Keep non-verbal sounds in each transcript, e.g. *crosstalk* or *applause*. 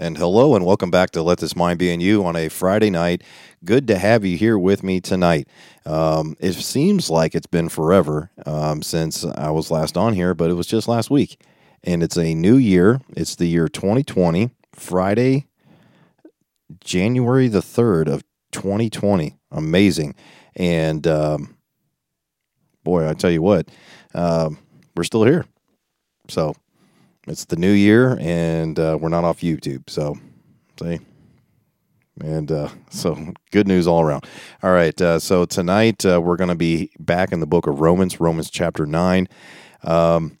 And hello and welcome back to Let This Mind Be in You on a Friday night. Good to have you here with me tonight. Um, it seems like it's been forever um, since I was last on here, but it was just last week. And it's a new year. It's the year 2020, Friday, January the 3rd of 2020. Amazing. And um, boy, I tell you what, um, we're still here. So it's the new year, and uh, we're not off YouTube. So, see, and uh, *laughs* so good news all around. All right, uh, so tonight uh, we're going to be back in the book of Romans, Romans chapter nine. Um,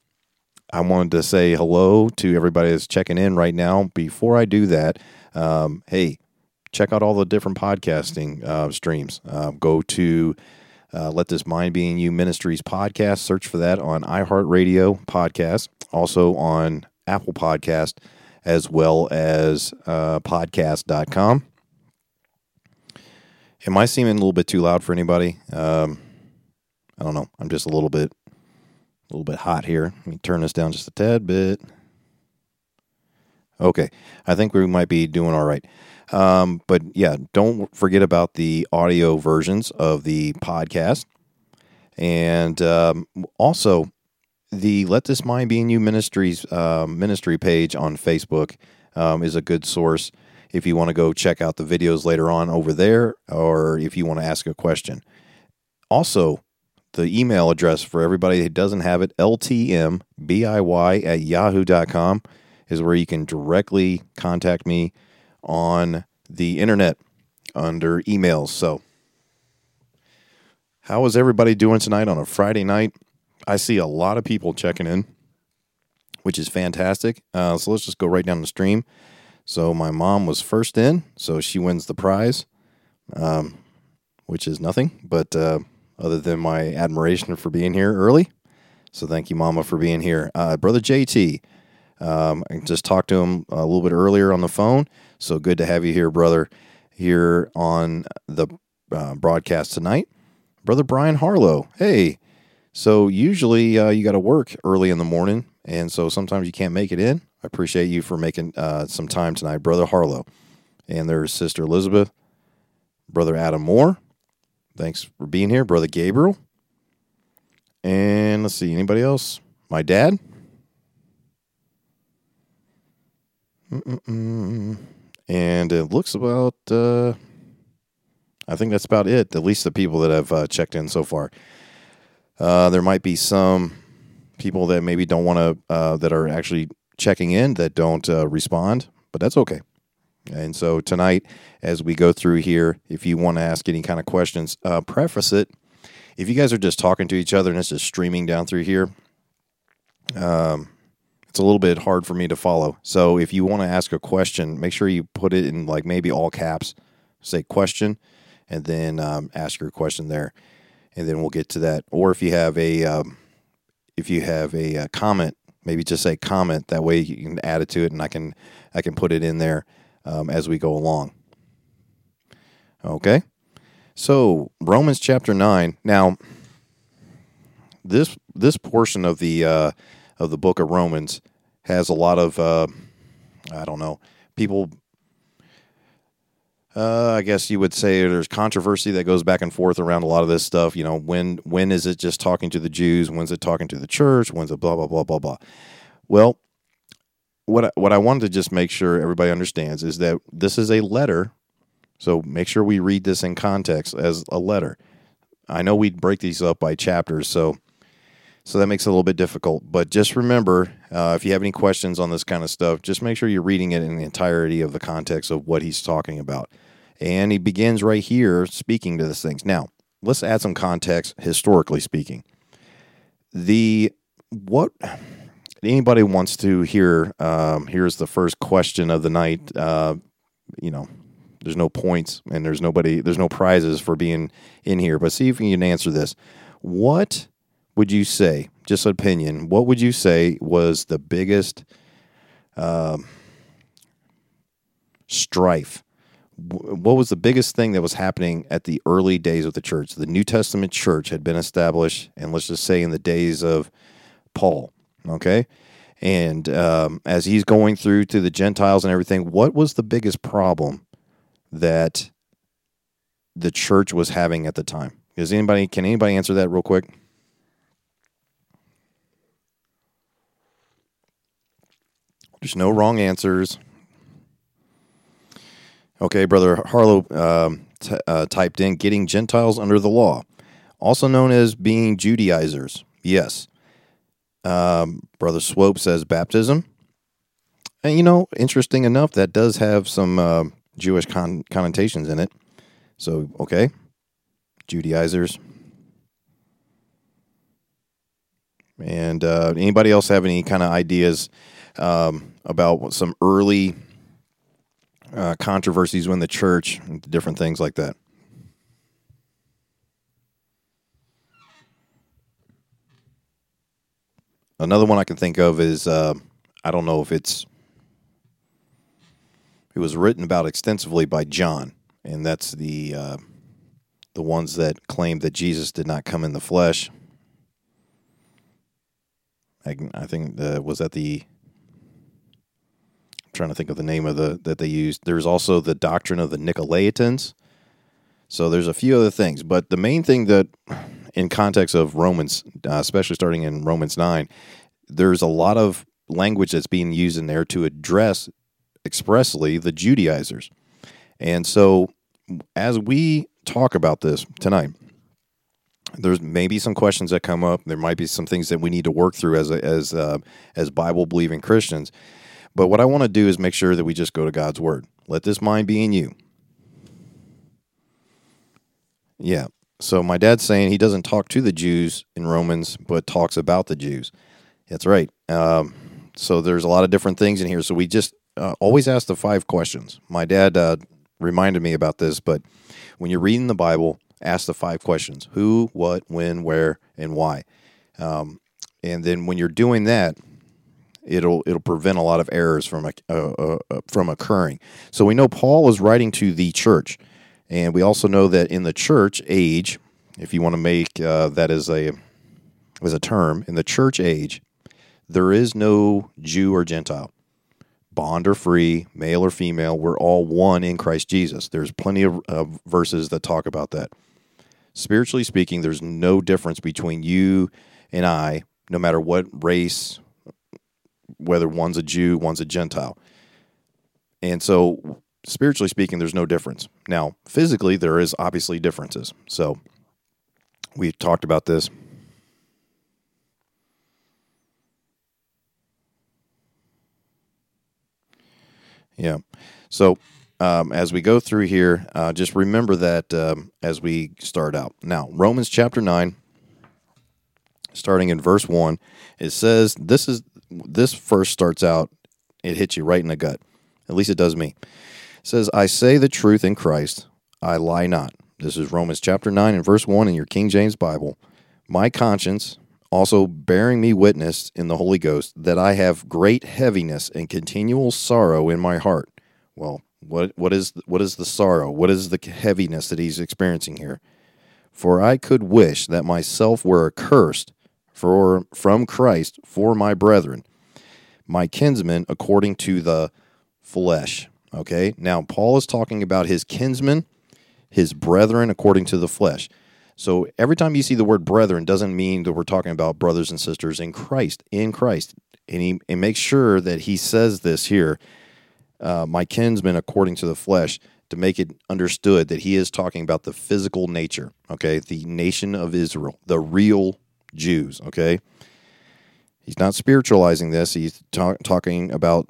I wanted to say hello to everybody that's checking in right now. Before I do that, um, hey, check out all the different podcasting uh, streams. Uh, go to uh, Let This Mind Be in You Ministries podcast. Search for that on iHeartRadio podcast, also on Apple Podcast, as well as uh, podcast.com. Am I seeming a little bit too loud for anybody? Um, I don't know. I'm just a little bit, a little bit hot here. Let me turn this down just a tad bit. Okay, I think we might be doing all right. Um, but yeah, don't forget about the audio versions of the podcast. And um, also, the Let This Mind Be in You Ministries uh, ministry page on Facebook um, is a good source if you want to go check out the videos later on over there or if you want to ask a question. Also, the email address for everybody that doesn't have it, ltmbiy at yahoo.com, is where you can directly contact me on the internet under emails. So, how is everybody doing tonight on a Friday night? I see a lot of people checking in, which is fantastic. Uh, so let's just go right down the stream. So my mom was first in, so she wins the prize, um, which is nothing, but uh, other than my admiration for being here early. So thank you, Mama, for being here. Uh, Brother JT, um, I just talked to him a little bit earlier on the phone. So good to have you here, brother, here on the uh, broadcast tonight. Brother Brian Harlow, hey. So usually uh, you got to work early in the morning, and so sometimes you can't make it in. I appreciate you for making uh, some time tonight, Brother Harlow. And there's Sister Elizabeth, Brother Adam Moore. Thanks for being here, Brother Gabriel. And let's see, anybody else? My dad. Mm-mm-mm. And it looks about, uh, I think that's about it, at least the people that have uh, checked in so far. Uh, there might be some people that maybe don't want to, uh, that are actually checking in that don't uh, respond, but that's okay. And so tonight, as we go through here, if you want to ask any kind of questions, uh, preface it. If you guys are just talking to each other and it's just streaming down through here, um, it's a little bit hard for me to follow. So if you want to ask a question, make sure you put it in like maybe all caps, say question, and then um, ask your question there, and then we'll get to that. Or if you have a um, if you have a, a, comment, maybe just say comment. That way you can add it to it, and I can I can put it in there um, as we go along. Okay, so Romans chapter nine. Now this this portion of the uh, of the book of Romans has a lot of, uh, I don't know, people. Uh, I guess you would say there's controversy that goes back and forth around a lot of this stuff. You know, when when is it just talking to the Jews? When's it talking to the church? When's it blah blah blah blah blah? Well, what I, what I wanted to just make sure everybody understands is that this is a letter, so make sure we read this in context as a letter. I know we'd break these up by chapters, so so that makes it a little bit difficult. But just remember, uh, if you have any questions on this kind of stuff, just make sure you're reading it in the entirety of the context of what he's talking about. And he begins right here speaking to these things. Now, let's add some context, historically speaking. The what anybody wants to hear, um, here's the first question of the night. Uh, you know, there's no points and there's nobody, there's no prizes for being in here, but see if you can answer this. What would you say, just opinion, what would you say was the biggest um, strife? What was the biggest thing that was happening at the early days of the church? The New Testament church had been established, and let's just say in the days of Paul, okay? And um, as he's going through to the Gentiles and everything, what was the biggest problem that the church was having at the time? Does anybody can anybody answer that real quick? There's no wrong answers. Okay, brother Harlow um, t- uh, typed in getting Gentiles under the law, also known as being Judaizers. Yes. Um, brother Swope says baptism. And you know, interesting enough, that does have some uh, Jewish con- connotations in it. So, okay, Judaizers. And uh, anybody else have any kind of ideas um, about some early uh, controversies within the church, and different things like that? Another one I can think of is uh, I don't know if it's it was written about extensively by John, and that's the uh, the ones that claim that Jesus did not come in the flesh. I, I think the, was that the I'm trying to think of the name of the that they used. There's also the doctrine of the Nicolaitans. So there's a few other things, but the main thing that in context of Romans, uh, especially starting in Romans 9, there's a lot of language that's being used in there to address expressly the Judaizers. And so as we talk about this tonight, there's maybe some questions that come up. There might be some things that we need to work through as a, as uh, as Bible believing Christians. But what I want to do is make sure that we just go to God's word. Let this mind be in you. Yeah. So my dad's saying he doesn't talk to the Jews in Romans, but talks about the Jews. That's right. Um, so there's a lot of different things in here. So we just uh, always ask the five questions. My dad uh, reminded me about this, but when you're reading the Bible, ask the five questions: who, what, when, where, and why. Um, and then when you're doing that, it'll it'll prevent a lot of errors from uh, uh, uh, from occurring. So we know Paul is writing to the church. And we also know that in the church age, if you want to make uh, that as a as a term, in the church age, there is no Jew or Gentile, bond or free, male or female. We're all one in Christ Jesus. There's plenty of verses that talk about that. Spiritually speaking, there's no difference between you and I, no matter what race, whether one's a Jew, one's a Gentile. And so spiritually speaking, there's no difference. Now, physically, there is obviously differences. So we talked about this. Yeah. So um, as we go through here, uh, just remember that um, as we start out. Now, Romans chapter 9, starting in verse 1, it says, This is this first starts out, it hits you right in the gut. At least it does me says, I say the truth in Christ, I lie not. This is Romans chapter 9 and verse 1 in your King James Bible. My conscience also bearing me witness in the Holy Ghost that I have great heaviness and continual sorrow in my heart. Well, what what is what is the sorrow? What is the heaviness that he's experiencing here? For I could wish that myself were accursed for from Christ for my brethren, my kinsmen according to the flesh. Okay, now Paul is talking about his kinsmen, his brethren according to the flesh. So every time you see the word brethren, doesn't mean that we're talking about brothers and sisters in Christ, in Christ. And he and makes sure that he says this here, uh, my kinsmen according to the flesh, to make it understood that he is talking about the physical nature, okay, the nation of Israel, the real Jews, okay. He's not spiritualizing this. He's ta- talking about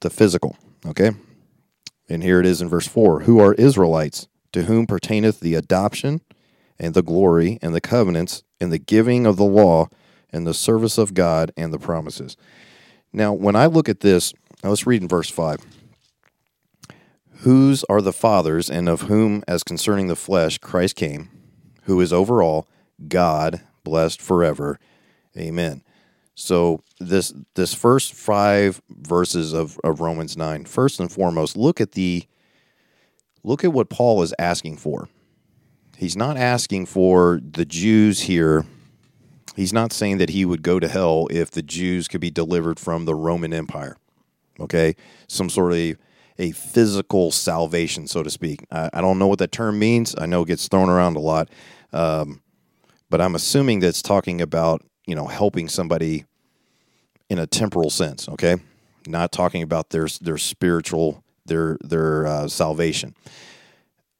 the physical. Okay? And here it is in verse 4 Who are Israelites, to whom pertaineth the adoption and the glory and the covenants and the giving of the law and the service of God and the promises. Now, when I look at this, now let's read in verse 5. Whose are the fathers, and of whom, as concerning the flesh, Christ came, who is over all, God, blessed forever. Amen. So this this first five verses of, of Romans 9, first and foremost, look at the look at what Paul is asking for. He's not asking for the Jews here he's not saying that he would go to hell if the Jews could be delivered from the Roman Empire. Okay, some sort of a physical salvation, so to speak. I, I don't know what that term means. I know it gets thrown around a lot, um, but I'm assuming that's talking about you know helping somebody in a temporal sense. Okay, not talking about their their spiritual their their uh, salvation.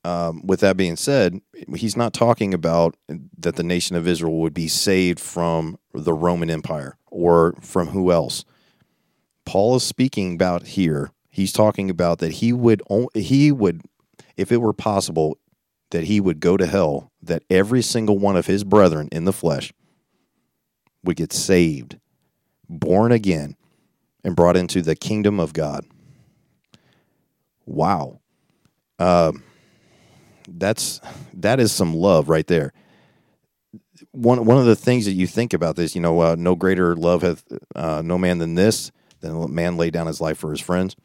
Um, with that being said, he's not talking about that the nation of Israel would be saved from the Roman Empire or from who else. Paul is speaking about here. He's talking about that he would he would, if it were possible, that he would go to hell. That every single one of his brethren in the flesh would get saved, born again, and brought into the kingdom of God. Wow. Um, that's that is some love right there. One one of the things that you think about this, you know, uh, no greater love hath uh, no man than this, than a man lay down his life for his friends.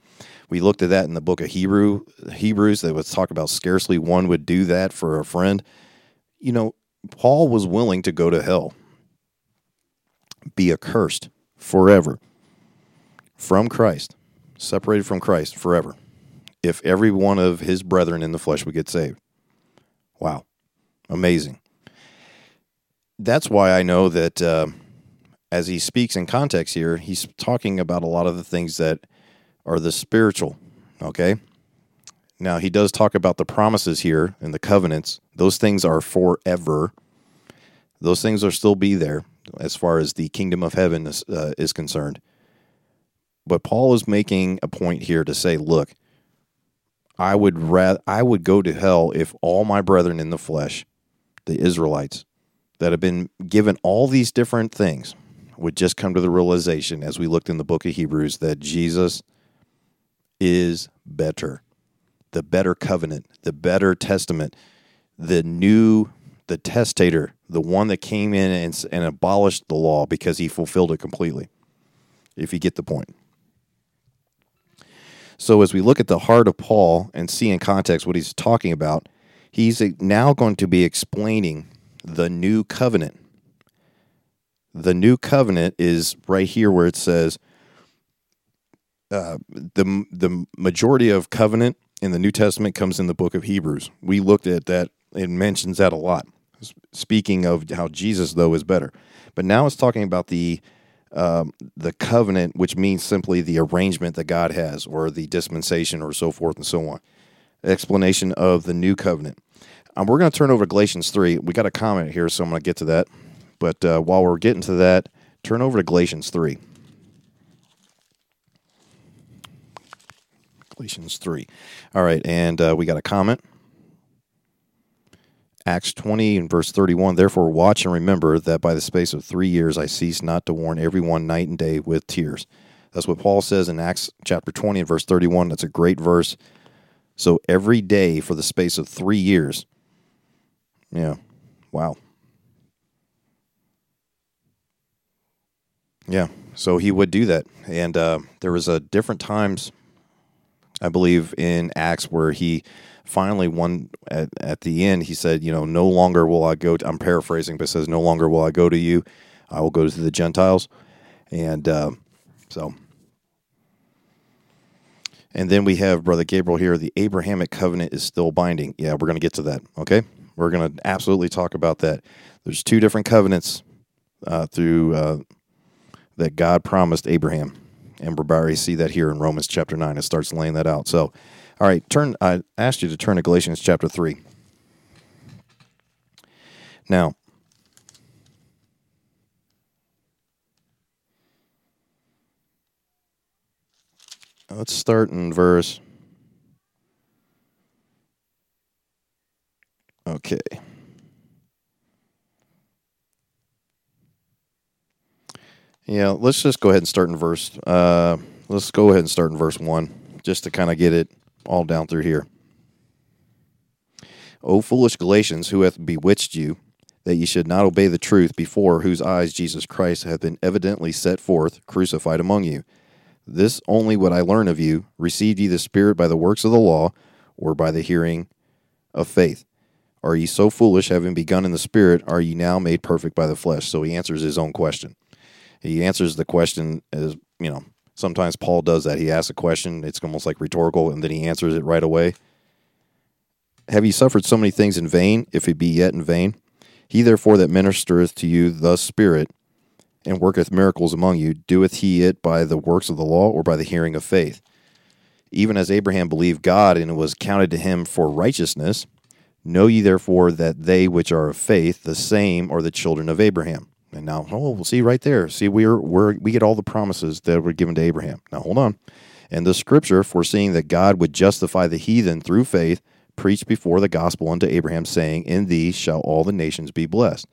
We looked at that in the book of Hebrew Hebrews that was talk about scarcely one would do that for a friend. You know, Paul was willing to go to hell, be accursed forever from Christ, separated from Christ forever, if every one of his brethren in the flesh would get saved. Wow. Amazing. That's why I know that uh, as he speaks in context here, he's talking about a lot of the things that are the spiritual. Okay. Now, he does talk about the promises here and the covenants. Those things are forever. Those things will still be there as far as the kingdom of heaven is, uh, is concerned. But Paul is making a point here to say, look, I would rather I would go to hell if all my brethren in the flesh, the Israelites, that have been given all these different things, would just come to the realization as we looked in the book of Hebrews that Jesus is better. The better covenant, the better testament, the new the testator, the one that came in and, and abolished the law because he fulfilled it completely. If you get the point. So as we look at the heart of Paul and see in context what he's talking about, he's now going to be explaining the new covenant. The new covenant is right here where it says uh, the the majority of covenant in the New Testament comes in the book of Hebrews. We looked at that; it mentions that a lot. Speaking of how Jesus though is better, but now it's talking about the um, the covenant, which means simply the arrangement that God has, or the dispensation, or so forth and so on. Explanation of the new covenant. Um, we're going to turn over to Galatians 3. We got a comment here, so I'm going to get to that. But uh, while we're getting to that, turn over to Galatians 3. Galatians 3. All right, and uh, we got a comment. Acts 20 and verse 31 Therefore, watch and remember that by the space of three years I cease not to warn everyone night and day with tears. That's what Paul says in Acts chapter 20 and verse 31. That's a great verse. So every day for the space of three years. Yeah. Wow. Yeah. So he would do that. And uh, there was a different times, I believe, in Acts where he finally one at, at the end he said you know no longer will i go to, i'm paraphrasing but says no longer will i go to you. I will go to the gentiles. And uh, so. And then we have brother gabriel here the abrahamic covenant is still binding. Yeah we're going to get to that okay? We're going to absolutely talk about that. There's two different covenants uh, through uh, that god promised abraham and we're already see that here in romans chapter 9 it starts laying that out so all right, turn. I asked you to turn to Galatians chapter three. Now, let's start in verse. Okay. Yeah, let's just go ahead and start in verse. Uh, let's go ahead and start in verse one, just to kind of get it all down through here. O foolish Galatians, who hath bewitched you, that ye should not obey the truth, before whose eyes Jesus Christ hath been evidently set forth, crucified among you? This only would I learn of you received ye the Spirit by the works of the law, or by the hearing of faith? Are ye so foolish, having begun in the spirit, are ye now made perfect by the flesh? So he answers his own question. He answers the question as, you know, sometimes Paul does that. He asks a question, it's almost like rhetorical, and then he answers it right away. Have ye suffered so many things in vain, if it be yet in vain? He therefore that ministereth to you the Spirit, and worketh miracles among you, doeth he it by the works of the law or by the hearing of faith? Even as Abraham believed God, and it was counted to him for righteousness, know ye therefore that they which are of faith, the same are the children of Abraham. And now, oh, we'll see right there. See, we're, we're we get all the promises that were given to Abraham. Now, hold on. And the scripture, foreseeing that God would justify the heathen through faith, preached before the gospel unto Abraham, saying, In thee shall all the nations be blessed.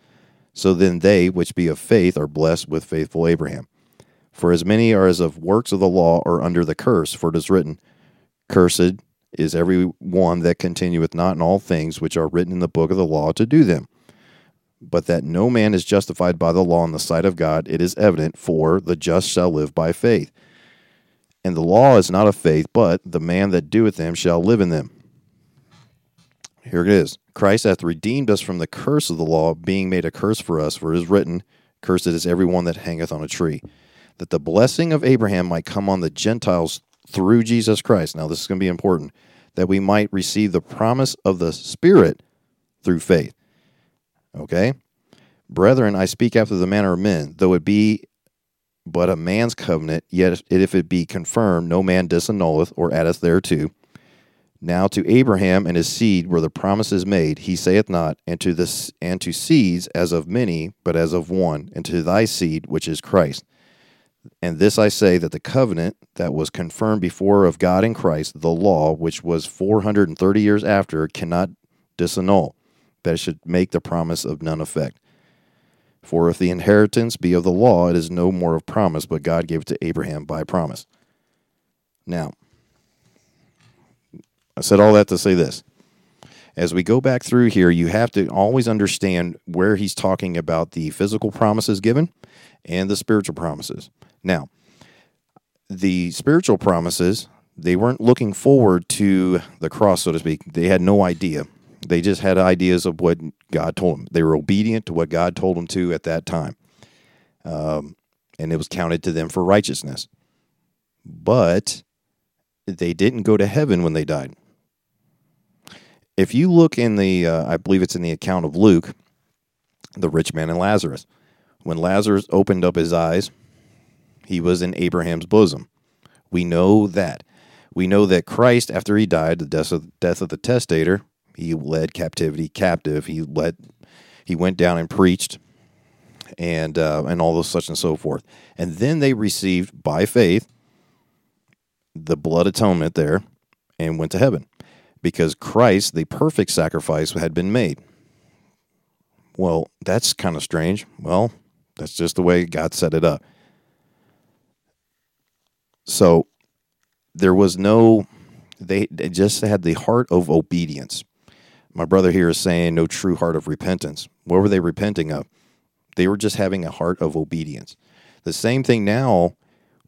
So then they which be of faith are blessed with faithful Abraham. For as many are as of works of the law are under the curse, for it is written, Cursed is every one that continueth not in all things which are written in the book of the law to do them. But that no man is justified by the law in the sight of God, it is evident, for the just shall live by faith. And the law is not of faith, but the man that doeth them shall live in them. Here it is. Christ hath redeemed us from the curse of the law, being made a curse for us, for it is written, Cursed is every one that hangeth on a tree, that the blessing of Abraham might come on the Gentiles through Jesus Christ. Now, this is going to be important, that we might receive the promise of the Spirit through faith. Okay? Brethren, I speak after the manner of men, though it be but a man's covenant, yet if it be confirmed, no man disannulleth or addeth thereto. Now to Abraham and his seed were the promises made. He saith not, and to this and to seeds as of many, but as of one, and to thy seed which is Christ. And this I say that the covenant that was confirmed before of God in Christ, the law, which was four hundred and thirty years after, cannot disannul, that it should make the promise of none effect. For if the inheritance be of the law, it is no more of promise, but God gave it to Abraham by promise. Now, I said all that to say this. As we go back through here, you have to always understand where he's talking about the physical promises given and the spiritual promises. Now, the spiritual promises, they weren't looking forward to the cross, so to speak. They had no idea. They just had ideas of what God told them. They were obedient to what God told them to at that time. Um, and it was counted to them for righteousness. But they didn't go to heaven when they died if you look in the, uh, I believe it's in the account of Luke, the rich man and Lazarus. When Lazarus opened up his eyes, he was in Abraham's bosom. We know that. We know that Christ, after he died, the death of, death of the testator, he led captivity captive. He led, he went down and preached, and uh, and all those such and so forth. And then they received by faith the blood atonement there, and went to heaven because Christ, the perfect sacrifice, had been made. Well, that's kind of strange. Well, that's just the way God set it up. So there was no, they, they just had the heart of obedience. My brother here is saying no true heart of repentance. What were they repenting of? They were just having a heart of obedience. The same thing now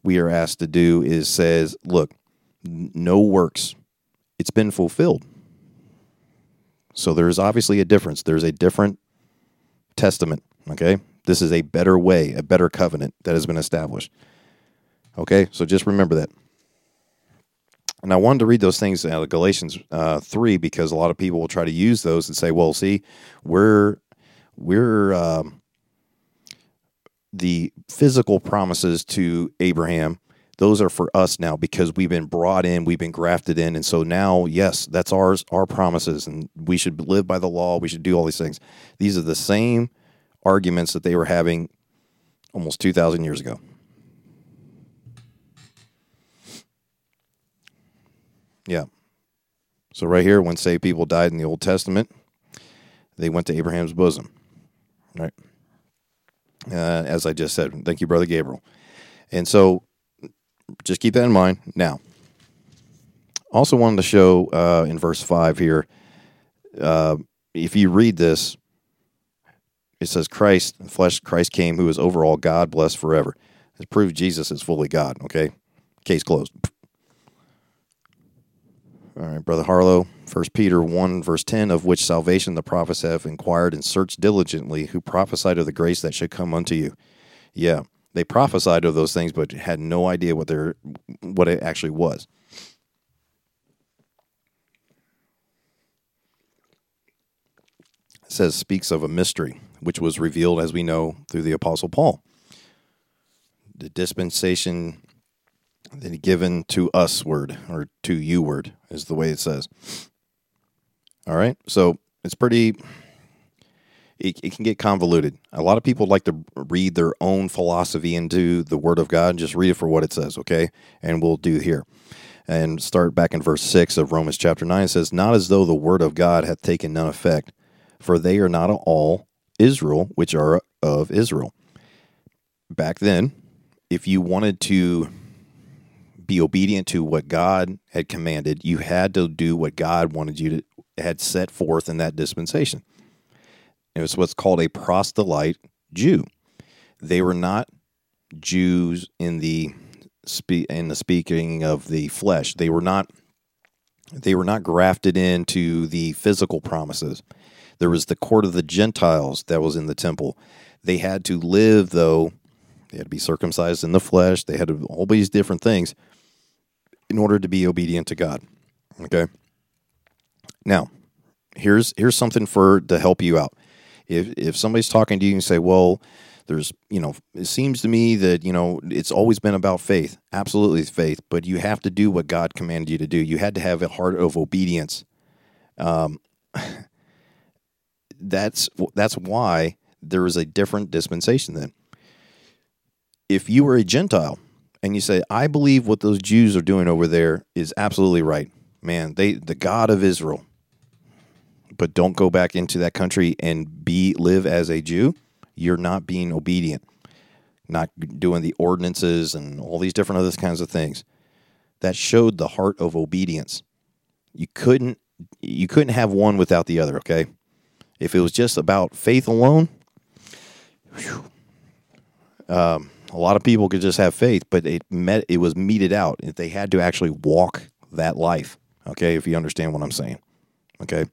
we are asked to do is says, look, no works it's been fulfilled. So there's obviously a difference. There's a different testament. Okay. This is a better way, a better covenant that has been established. Okay. So just remember that. And I wanted to read those things out of Galatians uh, 3 because a lot of people will try to use those and say, well, see, we're, we're, um, the physical promises to Abraham those are for us now because we've been brought in, we've been grafted in, and so now, yes, that's ours, our promises, and we should live by the law. We should do all these things. These are the same arguments that they were having almost two thousand years ago. Yeah. So right here, when say people died in the Old Testament, they went to Abraham's bosom. Right. Uh, as I just said, thank you, Brother Gabriel. And so just keep that in mind. Now, also wanted to show uh, in verse 5 here, uh, if you read this, it says, Christ, flesh, Christ came, who is over all God, blessed forever. It proves Jesus is fully God, okay? Case closed. All right, Brother Harlow, First Peter 1, verse 10, of which salvation the prophets have inquired and searched diligently, who prophesied of the grace that should come unto you. Yeah, they prophesied of those things, but had no idea what they what it actually was. It says speaks of a mystery, which was revealed, as we know, through the Apostle Paul. The dispensation that he given to us word or to you word is the way it says. All right, so it's pretty. It, it can get convoluted. A lot of people like to read their own philosophy into the Word of God and just read it for what it says, okay? And we'll do here. And start back in verse 6 of Romans chapter 9. It says, Not as though the Word of God hath taken none effect, for they are not all Israel, which are of Israel. Back then, if you wanted to be obedient to what God had commanded, you had to do what God wanted you to had set forth in that dispensation. It was what's called a proselyte Jew. They were not Jews in the in the speaking of the flesh. They were not they were not grafted into the physical promises. There was the court of the Gentiles that was in the temple. They had to live though they had to be circumcised in the flesh. They had to all these different things in order to be obedient to God. Okay. Now, here's here's something for to help you out. If if somebody's talking to you and say, "Well, there's, you know, it seems to me that, you know, it's always been about faith. Absolutely faith, but you have to do what God commanded you to do. You had to have a heart of obedience. Um, *laughs* that's that's why there is a different dispensation then. If you were a Gentile and you say, I believe what those Jews are doing over there is absolutely right. Man, they the God of Israel, but don't go back into that country and be live as a Jew, you're not being obedient, not doing the ordinances and all these different other kinds of things. That showed the heart of obedience. You couldn't you couldn't have one without the other, okay? If it was just about faith alone, um, a lot of people could just have faith, but it met it was meted out. They had to actually walk that life. Okay, if you understand what I'm saying. Okay.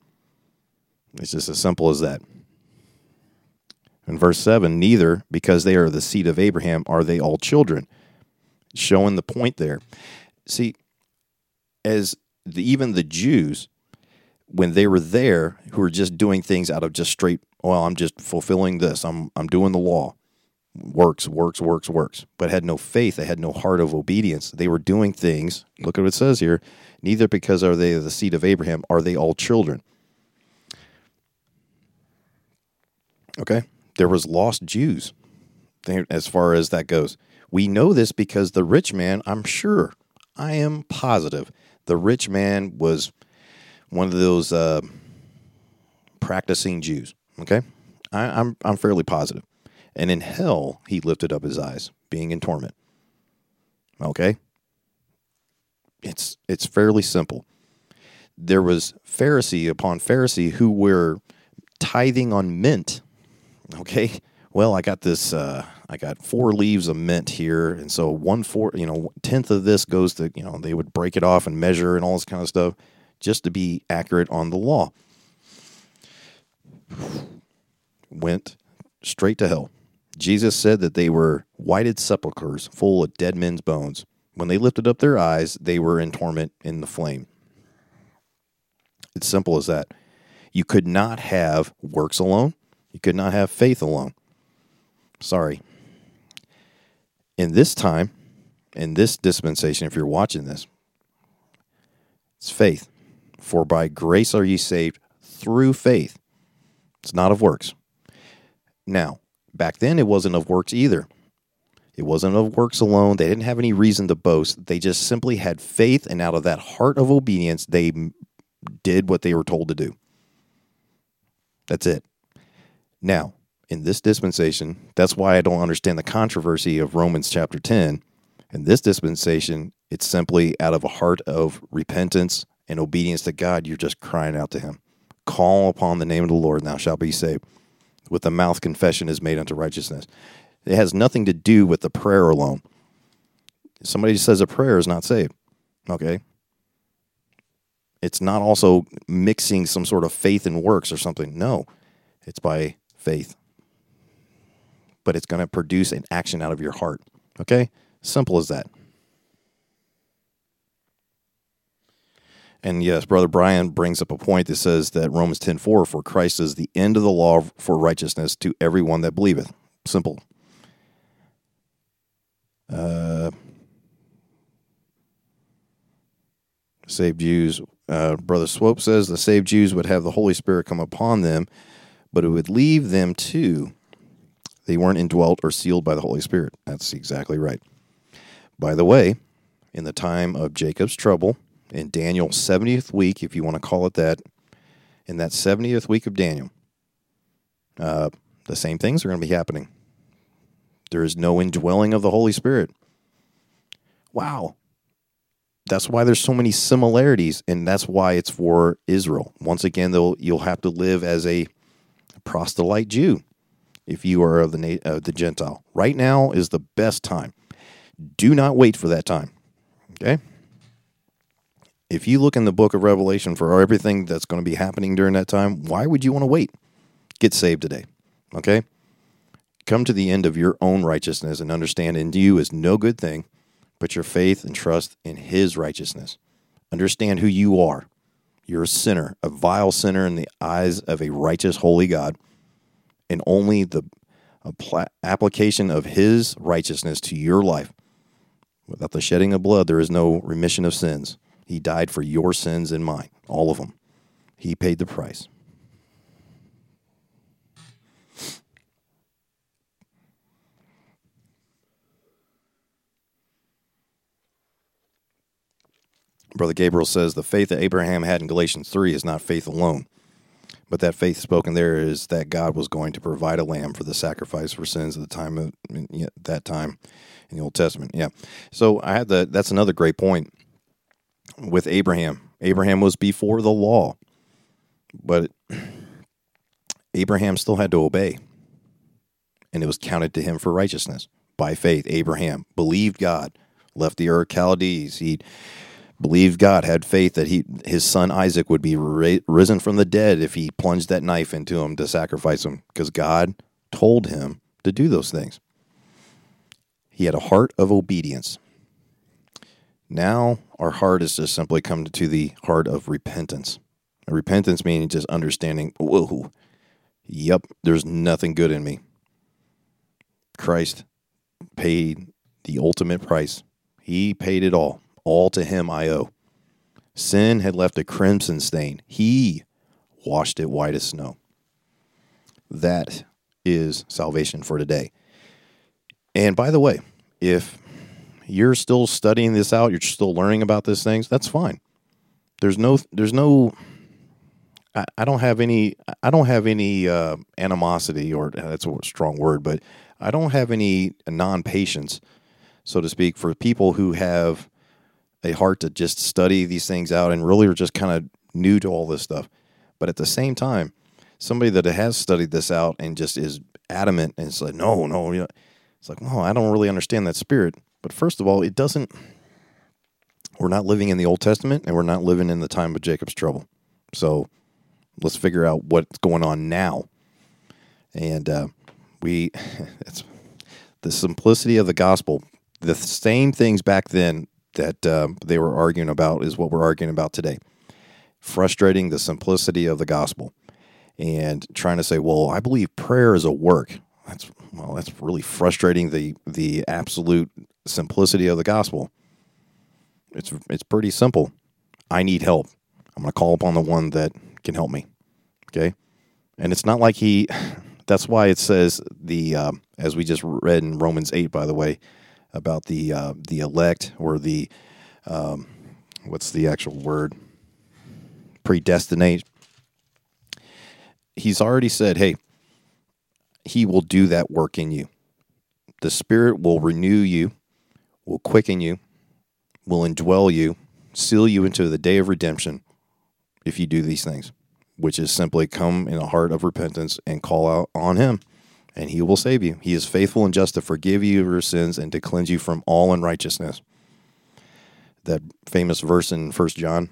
It's just as simple as that. In verse 7, neither, because they are the seed of Abraham, are they all children. Showing the point there. See, as the, even the Jews, when they were there, who were just doing things out of just straight, well, I'm just fulfilling this, I'm, I'm doing the law, works, works, works, works, but had no faith, they had no heart of obedience. They were doing things, look at what it says here, neither because are they the seed of Abraham, are they all children. Okay. There was lost Jews as far as that goes. We know this because the rich man, I'm sure, I am positive, the rich man was one of those uh, practicing Jews. Okay. I, I'm, I'm fairly positive. And in hell, he lifted up his eyes, being in torment. Okay. It's, it's fairly simple. There was Pharisee upon Pharisee who were tithing on mint okay, well, I got this, uh, I got four leaves of mint here. And so one four, you know, tenth of this goes to, you know, they would break it off and measure and all this kind of stuff just to be accurate on the law. *sighs* Went straight to hell. Jesus said that they were whited sepulchres full of dead men's bones. When they lifted up their eyes, they were in torment in the flame. It's simple as that. You could not have works alone. You could not have faith alone. Sorry. In this time, in this dispensation, if you're watching this, it's faith. For by grace are ye saved through faith. It's not of works. Now, back then it wasn't of works either. It wasn't of works alone. They didn't have any reason to boast. They just simply had faith, and out of that heart of obedience, they did what they were told to do. That's it. Now, in this dispensation, that's why I don't understand the controversy of Romans chapter 10. In this dispensation, it's simply out of a heart of repentance and obedience to God. You're just crying out to Him. Call upon the name of the Lord, and thou shalt be saved. With the mouth, confession is made unto righteousness. It has nothing to do with the prayer alone. Somebody says a prayer is not saved. Okay. It's not also mixing some sort of faith and works or something. No, it's by faith. But it's going to produce an action out of your heart. Okay? Simple as that. And yes, Brother Brian brings up a point that says that Romans 10:4 for Christ is the end of the law for righteousness to everyone that believeth. Simple. Uh, saved Jews. Uh, Brother Swope says the saved Jews would have the Holy Spirit come upon them, but it would leave them too. They weren't indwelt or sealed by the Holy Spirit. That's exactly right. By the way, in the time of Jacob's trouble, in Daniel's 70th week, if you want to call it that, in that 70th week of Daniel, uh, the same things are going to be happening. There is no indwelling of the Holy Spirit. Wow. That's why there's so many similarities, and that's why it's for Israel. Once again, though, you'll have to live as a proselyte Jew if you are of the uh, the Gentile. Right now is the best time. Do not wait for that time. Okay if you look in the book of Revelation for everything that's going to be happening during that time, why would you want to wait? Get saved today. Okay? Come to the end of your own righteousness and understand in you is no good thing. Put your faith and trust in his righteousness. Understand who you are. You're a sinner, a vile sinner in the eyes of a righteous, holy God. And only the application of his righteousness to your life. Without the shedding of blood, there is no remission of sins. He died for your sins and mine, all of them. He paid the price. Brother Gabriel says the faith that Abraham had in Galatians 3 is not faith alone, but that faith spoken there is that God was going to provide a lamb for the sacrifice for sins at the time of that time in the Old Testament. Yeah. So I had the that's another great point with Abraham. Abraham was before the law, but Abraham still had to obey, and it was counted to him for righteousness by faith. Abraham believed God, left the Ur Chaldees. He believed God, had faith that he his son Isaac would be ra- risen from the dead if he plunged that knife into him to sacrifice him, because God told him to do those things. He had a heart of obedience. Now our heart is just simply come to the heart of repentance. Repentance meaning just understanding, whoa, yep, there's nothing good in me. Christ paid the ultimate price. He paid it all. All to him I owe. Sin had left a crimson stain. He washed it white as snow. That is salvation for today. And by the way, if you're still studying this out, you're still learning about these things, that's fine. There's no, there's no, I, I don't have any, I don't have any uh, animosity, or that's a strong word, but I don't have any non patience, so to speak, for people who have a heart to just study these things out and really are just kind of new to all this stuff. But at the same time, somebody that has studied this out and just is adamant and it's like, no, no, you know, it's like, well, I don't really understand that spirit. But first of all, it doesn't. We're not living in the Old Testament, and we're not living in the time of Jacob's trouble. So let's figure out what's going on now. And uh, we, *laughs* it's the simplicity of the gospel. The same things back then that uh, they were arguing about is what we're arguing about today. Frustrating the simplicity of the gospel and trying to say, well, I believe prayer is a work. That's well, that's really frustrating the the absolute simplicity of the gospel. It's it's pretty simple. I need help. I'm going to call upon the one that can help me. Okay, and it's not like he. *sighs* That's why it says the uh, as we just read in Romans eight, by the way, about the uh, the elect or the um, what's the actual word predestinate. He's already said, "Hey, he will do that work in you. The Spirit will renew you will quicken you, will indwell you, seal you into the day of redemption if you do these things, which is simply come in a heart of repentance and call out on Him, and He will save you. He is faithful and just to forgive you your sins and to cleanse you from all unrighteousness. That famous verse in First John,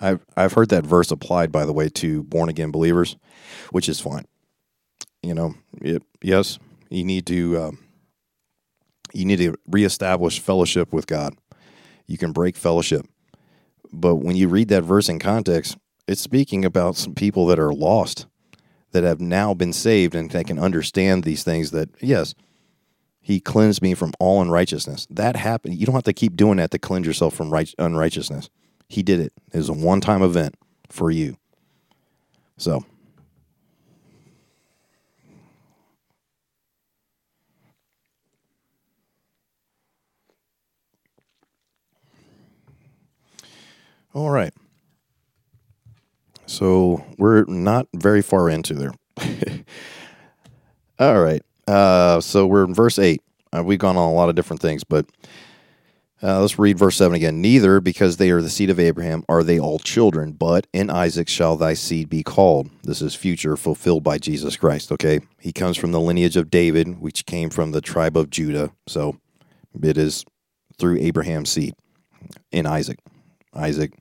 I've I've heard that verse applied, by the way, to born again believers, which is fine. You know, it, yes, you need to um, you need to reestablish fellowship with God. You can break fellowship, but when you read that verse in context, it's speaking about some people that are lost, that have now been saved, and that can understand these things. That yes, He cleansed me from all unrighteousness. That happened. You don't have to keep doing that to cleanse yourself from right, unrighteousness. He did it. It was a one time event for you. So. All right. So we're not very far into there. *laughs* All right. Uh, so we're in verse 8. Uh, we've gone on a lot of different things, but uh, let's read verse 7 again. Neither, because they are the seed of Abraham, are they all children, but in Isaac shall thy seed be called. This is future fulfilled by Jesus Christ, okay? He comes from the lineage of David, which came from the tribe of Judah. So it is through Abraham's seed in Isaac, Isaac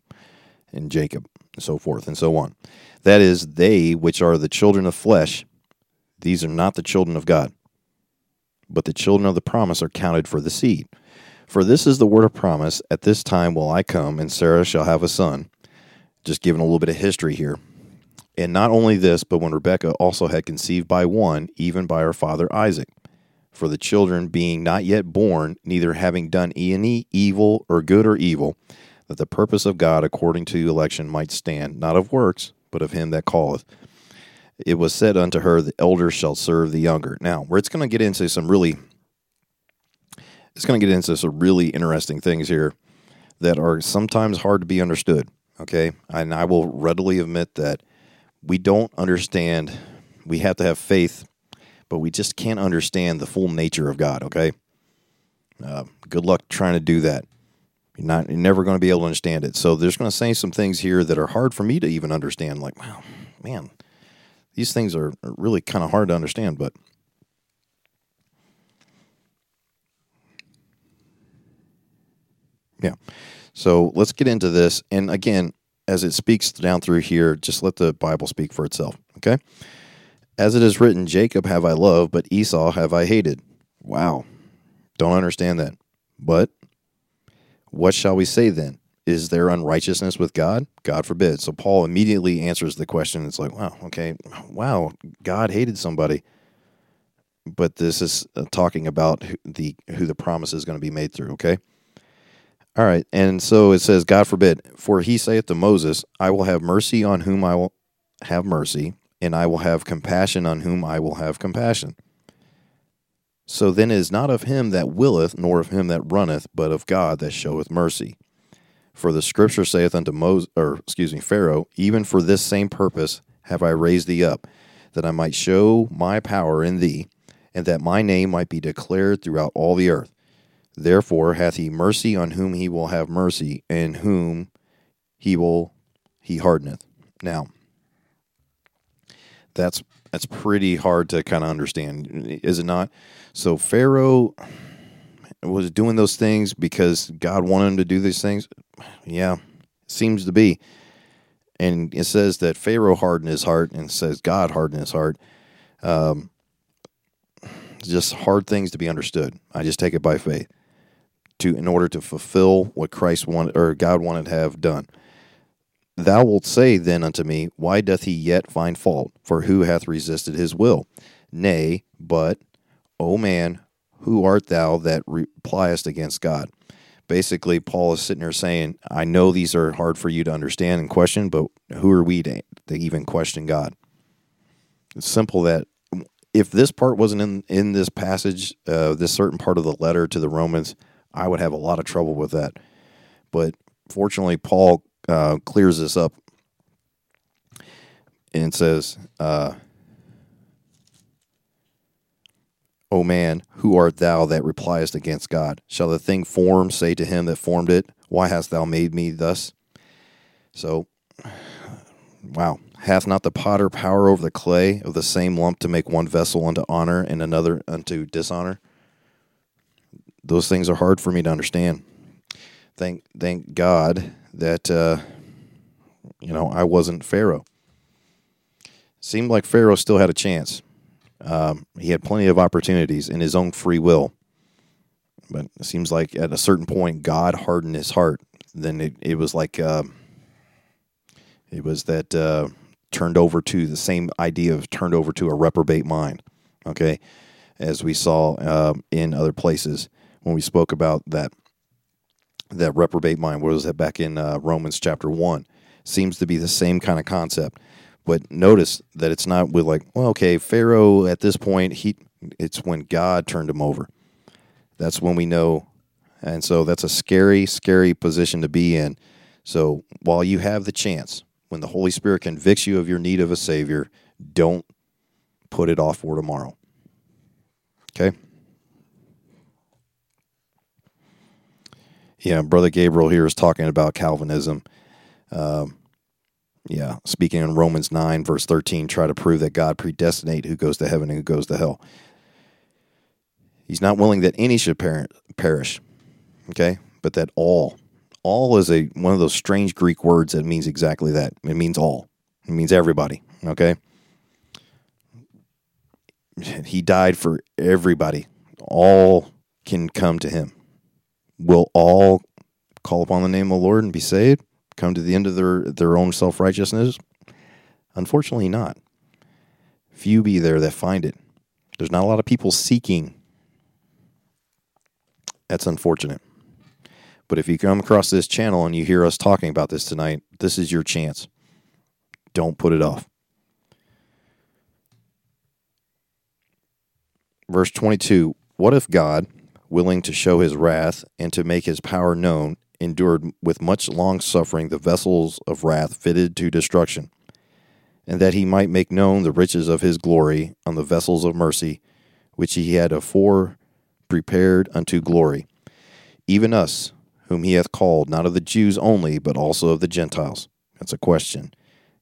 and Jacob, and so forth and so on. That is, they which are the children of flesh, these are not the children of God, but the children of the promise are counted for the seed. For this is the word of promise At this time will I come, and Sarah shall have a son. Just giving a little bit of history here. And not only this, but when Rebekah also had conceived by one, even by her father Isaac. For the children being not yet born, neither having done any evil or good or evil, that the purpose of God according to election might stand, not of works, but of him that calleth. It was said unto her, The elder shall serve the younger. Now, where it's going to get into some really it's going to get into some really interesting things here that are sometimes hard to be understood. Okay. And I will readily admit that we don't understand, we have to have faith, but we just can't understand the full nature of God. Okay. Uh, good luck trying to do that. You're not, you're never going to be able to understand it. So there's going to say some things here that are hard for me to even understand. Like, wow, man, these things are really kind of hard to understand, but Yeah. So let's get into this. And again, as it speaks down through here, just let the Bible speak for itself. Okay. As it is written, Jacob have I loved, but Esau have I hated. Wow. Don't understand that. But what shall we say then? Is there unrighteousness with God? God forbid. So Paul immediately answers the question. It's like, wow, okay, wow, God hated somebody. But this is uh, talking about the who the promise is going to be made through, okay? All right. And so it says, God forbid, for he saith to Moses, I will have mercy on whom I will have mercy, and I will have compassion on whom I will have compassion. So then it is not of him that willeth, nor of him that runneth, but of God that showeth mercy. For the scripture saith unto Moses, or excuse me, Pharaoh, even for this same purpose have I raised thee up, that I might show my power in thee, and that my name might be declared throughout all the earth. Therefore hath he mercy on whom he will have mercy, and whom he will he hardeneth. Now, that's that's pretty hard to kind of understand, is it not? So Pharaoh was doing those things because God wanted him to do these things. Yeah, seems to be. And it says that Pharaoh hardened his heart, and says God hardened his heart. Um, just hard things to be understood. I just take it by faith to in order to fulfill what Christ wanted or God wanted to have done. Thou wilt say then unto me, Why doth he yet find fault? For who hath resisted his will? Nay, but, O man, who art thou that repliest against God? Basically, Paul is sitting there saying, I know these are hard for you to understand and question, but who are we to, to even question God? It's simple that if this part wasn't in, in this passage, uh, this certain part of the letter to the Romans, I would have a lot of trouble with that. But fortunately, Paul uh, clears this up and says, uh, O man, who art thou that repliest against God? Shall the thing formed say to him that formed it, Why hast thou made me thus? So, *sighs* wow. Hath not the potter power over the clay of the same lump to make one vessel unto honor and another unto dishonor? those things are hard for me to understand. Thank thank God that uh, You know, I wasn't Pharaoh. Seemed like Pharaoh still had a chance. Um, he had plenty of opportunities in his own free will. But it seems like at a certain point, God hardened his heart. Then it, it was like uh, it was that uh, turned over to the same idea of turned over to a reprobate mind. Okay, as we saw uh, in other places when we spoke about that that reprobate mind. What was that back in uh, Romans chapter one? Seems to be the same kind of concept. But notice that it's not with like, well, okay, Pharaoh at this point, he it's when God turned him over. That's when we know. And so that's a scary, scary position to be in. So while you have the chance, when the Holy Spirit convicts you of your need of a Savior, don't put it off for tomorrow. Okay? Yeah, Brother Gabriel here is talking about Calvinism. Um, yeah, speaking in Romans 9, verse 13, try to prove that God predestinate who goes to heaven and who goes to hell. He's not willing that any should perish, okay, but that all. All is a one of those strange Greek words that means exactly that. It means all. It means everybody, okay? He died for everybody. All can come to him. Will all call upon the name of the Lord and be saved? Come to the end of their, their own self righteousness? Unfortunately, not. Few be there that find it. There's not a lot of people seeking. That's unfortunate. But if you come across this channel and you hear us talking about this tonight, this is your chance. Don't put it off. Verse 22 What if God, willing to show his wrath and to make his power known, endured with much long suffering the vessels of wrath fitted to destruction, and that he might make known the riches of his glory on the vessels of mercy, which he had afore prepared unto glory, even us, whom he hath called, not of the Jews only, but also of the Gentiles. That's a question.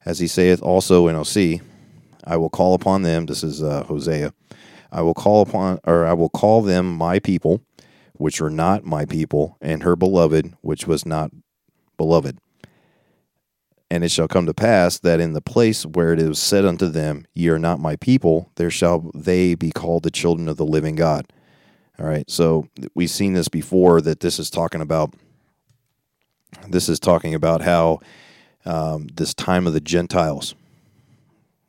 As he saith also in Osee, I will call upon them. This is uh, Hosea. I will call upon, or I will call them my people, which were not my people, and her beloved, which was not beloved. And it shall come to pass that in the place where it is said unto them, Ye are not my people, there shall they be called the children of the living God. All right, so we've seen this before that this is talking about. This is talking about how um, this time of the Gentiles,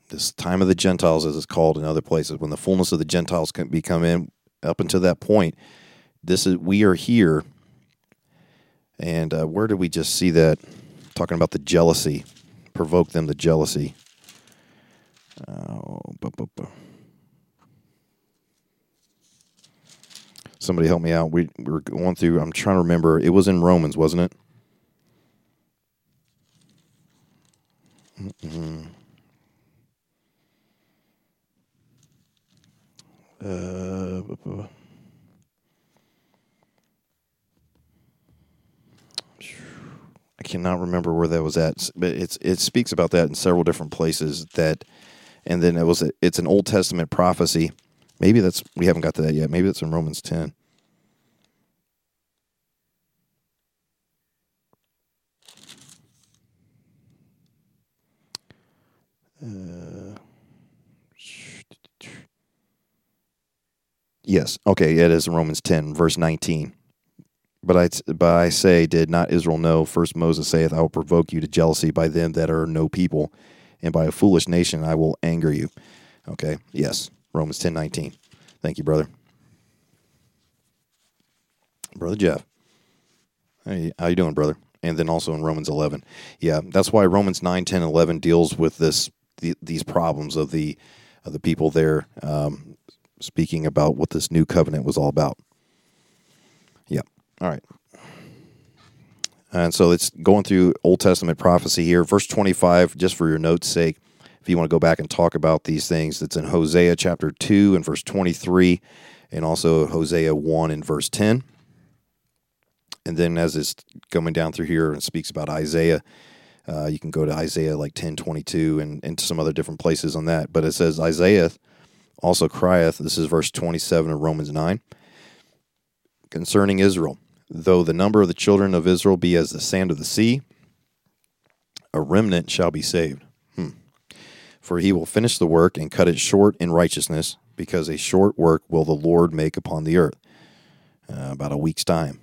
this time of the Gentiles, as it's called in other places, when the fullness of the Gentiles can become in, up until that point, this is we are here. And uh, where did we just see that? Talking about the jealousy, provoke them to jealousy. Oh. Somebody help me out. We, we were going through. I'm trying to remember. It was in Romans, wasn't it? Mm-hmm. Uh, I cannot remember where that was at, but it's it speaks about that in several different places. That, and then it was a, it's an Old Testament prophecy. Maybe that's we haven't got to that yet. Maybe it's in Romans ten. Uh, *sniffs* yes. Okay. It is in Romans 10, verse 19. But I, but I say, did not Israel know? First Moses saith, I will provoke you to jealousy by them that are no people, and by a foolish nation I will anger you. Okay, yes, Romans ten nineteen. Thank you, brother. Brother Jeff. Hey, how you doing, brother? And then also in Romans 11. Yeah, that's why Romans 9, 10, 11 deals with this the, these problems of the of the people there um, speaking about what this new covenant was all about. All right. And so it's going through Old Testament prophecy here. Verse 25, just for your notes' sake, if you want to go back and talk about these things, it's in Hosea chapter 2 and verse 23, and also Hosea 1 and verse 10. And then as it's coming down through here and speaks about Isaiah, uh, you can go to Isaiah like 10, 22 and, and some other different places on that. But it says, Isaiah also crieth, this is verse 27 of Romans 9, concerning Israel though the number of the children of Israel be as the sand of the sea, a remnant shall be saved. Hmm. For he will finish the work and cut it short in righteousness, because a short work will the Lord make upon the earth. Uh, about a week's time.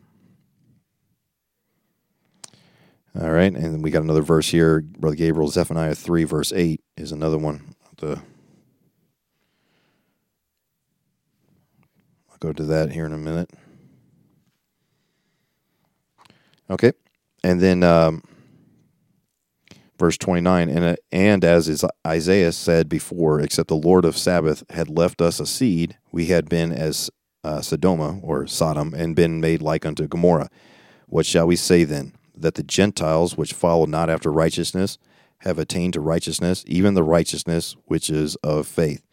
All right, and we got another verse here. Brother Gabriel, Zephaniah 3, verse 8 is another one. The, I'll go to that here in a minute. Okay, and then um, verse 29 and, uh, and as is isaiah said before except the lord of sabbath had left us a seed we had been as uh, sodoma or sodom and been made like unto gomorrah. What shall we say then? That the gentiles which follow not after righteousness have attained to righteousness even the righteousness which is of faith.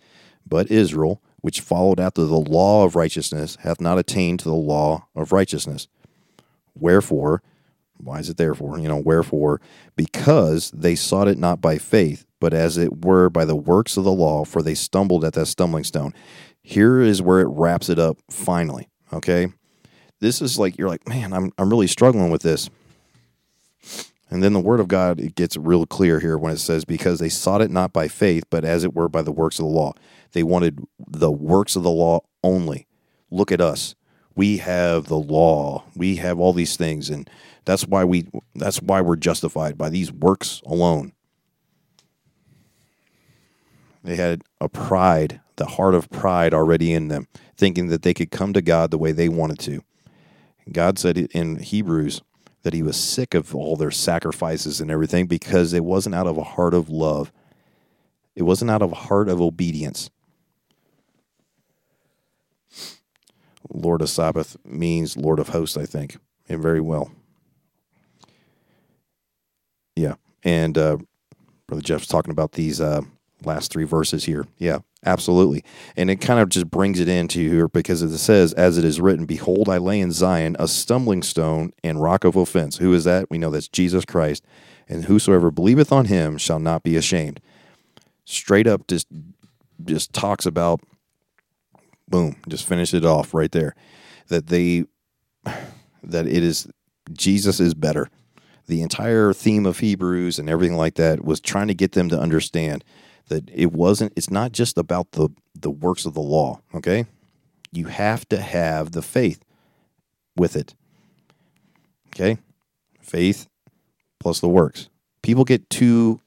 But israel which followed after the law of righteousness hath not attained to the law of righteousness wherefore why is it therefore? You know, wherefore? Because they sought it not by faith, but as it were by the works of the law, for they stumbled at that stumbling stone. Here is where it wraps it up finally. Okay. This is like, you're like, man, I'm, I'm really struggling with this. And then the word of God, it gets real clear here when it says, because they sought it not by faith, but as it were by the works of the law. They wanted the works of the law only. Look at us. We have the law. We have all these things. And that's why we that's why we're justified by these works alone. They had a pride, the heart of pride already in them, thinking that they could come to God the way they wanted to. God said in Hebrews that he was sick of all their sacrifices and everything because it wasn't out of a heart of love. It wasn't out of a heart of obedience. Lord of Sabbath means Lord of hosts, I think, and very well. Yeah, and uh, Brother Jeff's talking about these uh, last three verses here. Yeah, absolutely, and it kind of just brings it into here because it says, "As it is written, Behold, I lay in Zion a stumbling stone and rock of offense." Who is that? We know that's Jesus Christ, and whosoever believeth on Him shall not be ashamed. Straight up, just just talks about, boom, just finish it off right there, that they that it is Jesus is better the entire theme of Hebrews and everything like that was trying to get them to understand that it wasn't it's not just about the the works of the law, okay? You have to have the faith with it. Okay? Faith plus the works. People get too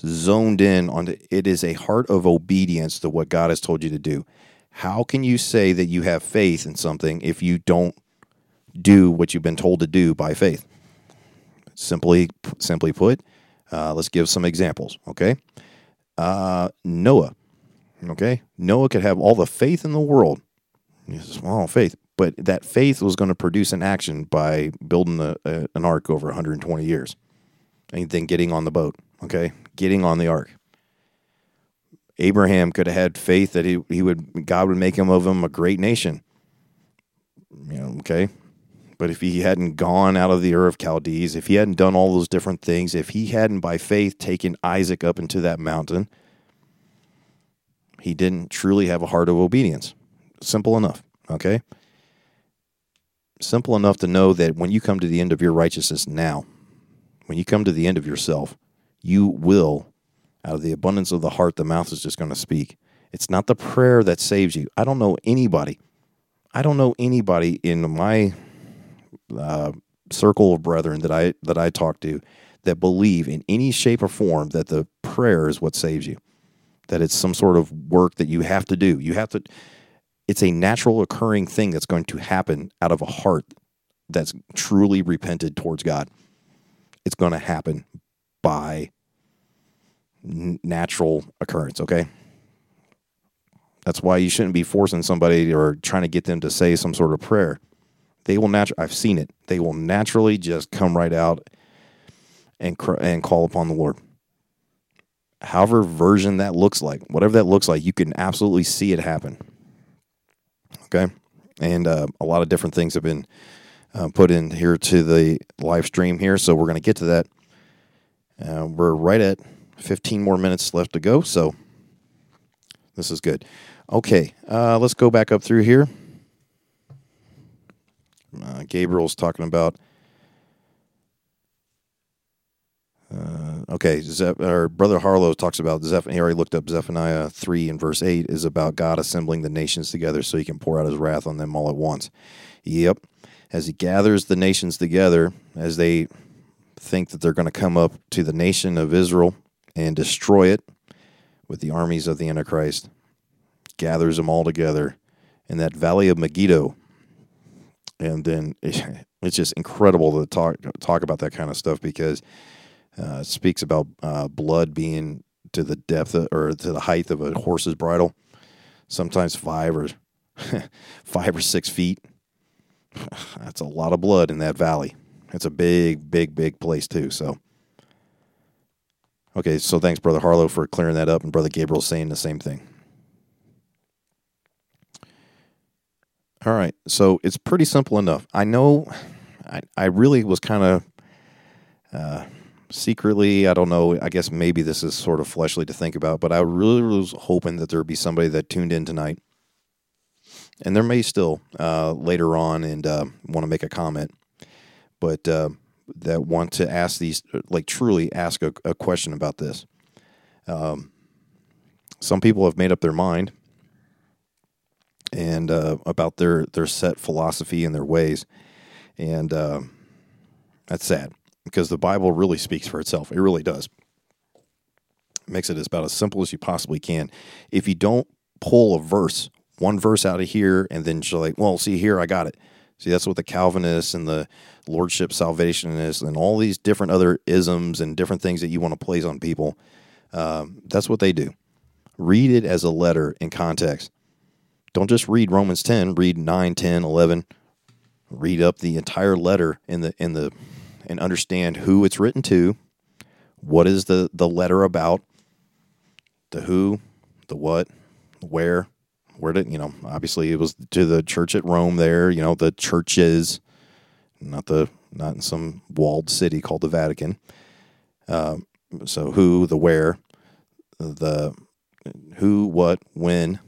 zoned in on the, it is a heart of obedience to what God has told you to do. How can you say that you have faith in something if you don't do what you've been told to do by faith? Simply, simply put, uh, let's give some examples. Okay, uh, Noah. Okay, Noah could have all the faith in the world. He says, "Well, faith," but that faith was going to produce an action by building a, a, an ark over 120 years, and then getting on the boat. Okay, getting on the ark. Abraham could have had faith that he, he would God would make him of him a great nation. You know, okay. But if he hadn't gone out of the Ur of Chaldees, if he hadn't done all those different things, if he hadn't by faith taken Isaac up into that mountain, he didn't truly have a heart of obedience. Simple enough, okay? Simple enough to know that when you come to the end of your righteousness now, when you come to the end of yourself, you will, out of the abundance of the heart, the mouth is just going to speak. It's not the prayer that saves you. I don't know anybody. I don't know anybody in my uh, circle of brethren that I that I talk to that believe in any shape or form that the prayer is what saves you. That it's some sort of work that you have to do. You have to. It's a natural occurring thing that's going to happen out of a heart that's truly repented towards God. It's going to happen by natural occurrence. Okay. That's why you shouldn't be forcing somebody or trying to get them to say some sort of prayer they will naturally, I've seen it, they will naturally just come right out and, cr- and call upon the Lord. However, version that looks like, whatever that looks like, you can absolutely see it happen. Okay. And uh, a lot of different things have been uh, put in here to the live stream here. So we're going to get to that. Uh, we're right at 15 more minutes left to go. So this is good. Okay. Uh, let's go back up through here. Uh, Gabriel's talking about. Uh, okay, our brother Harlow talks about Zephaniah. He already looked up Zephaniah three and verse eight is about God assembling the nations together so He can pour out His wrath on them all at once. Yep, as He gathers the nations together, as they think that they're going to come up to the nation of Israel and destroy it with the armies of the Antichrist, gathers them all together in that valley of Megiddo, and then *laughs* it's just incredible to talk talk about that kind of stuff because uh, it speaks about uh, blood being to the depth of, or to the height of a horse's bridle, sometimes five or *laughs* five or six feet. *sighs* That's a lot of blood in that valley. It's a big, big, big place too. So, okay, so thanks, brother Harlow, for clearing that up, and brother Gabriel saying the same thing. All right, so it's pretty simple enough. I know, I, I really was kind of uh, secretly, I don't know. I guess maybe this is sort of fleshly to think about, but I really was hoping that there would be somebody that tuned in tonight, and there may still uh, later on and uh, want to make a comment but uh, that want to ask these, like truly ask a, a question about this. Um, some people have made up their mind and uh, about their their set philosophy and their ways, and uh, that's sad because the Bible really speaks for itself. It really does. It makes it as about as simple as you possibly can. If you don't pull a verse, one verse out of here, and then you're like, well, see here, I got it. See, that's what the Calvinists and the lordship salvationists and all these different other isms and different things that you want to place on people. Um, that's what they do. Read it as a letter in context. Don't just read Romans 10, read 9, 10, 11. Read up the entire letter in the in the and understand who it's written to, what is the the letter about, the who, the what, the where, where did you know obviously it was to the church at rome there you know the churches not the not in some walled city called the vatican uh, so who the where the who what when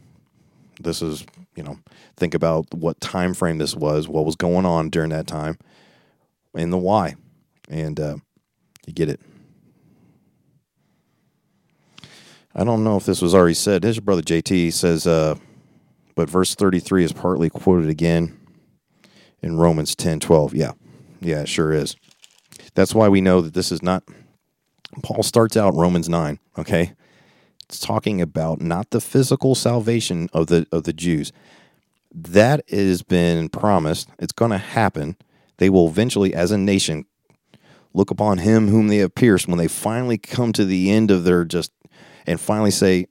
this is you know think about what time frame this was what was going on during that time and the why and uh, you get it I don't know if this was already said. His brother JT says, uh, but verse 33 is partly quoted again in Romans 10 12. Yeah, yeah, it sure is. That's why we know that this is not. Paul starts out Romans 9, okay? It's talking about not the physical salvation of the of the Jews. That has been promised. It's going to happen. They will eventually, as a nation, look upon him whom they have pierced when they finally come to the end of their just and finally say,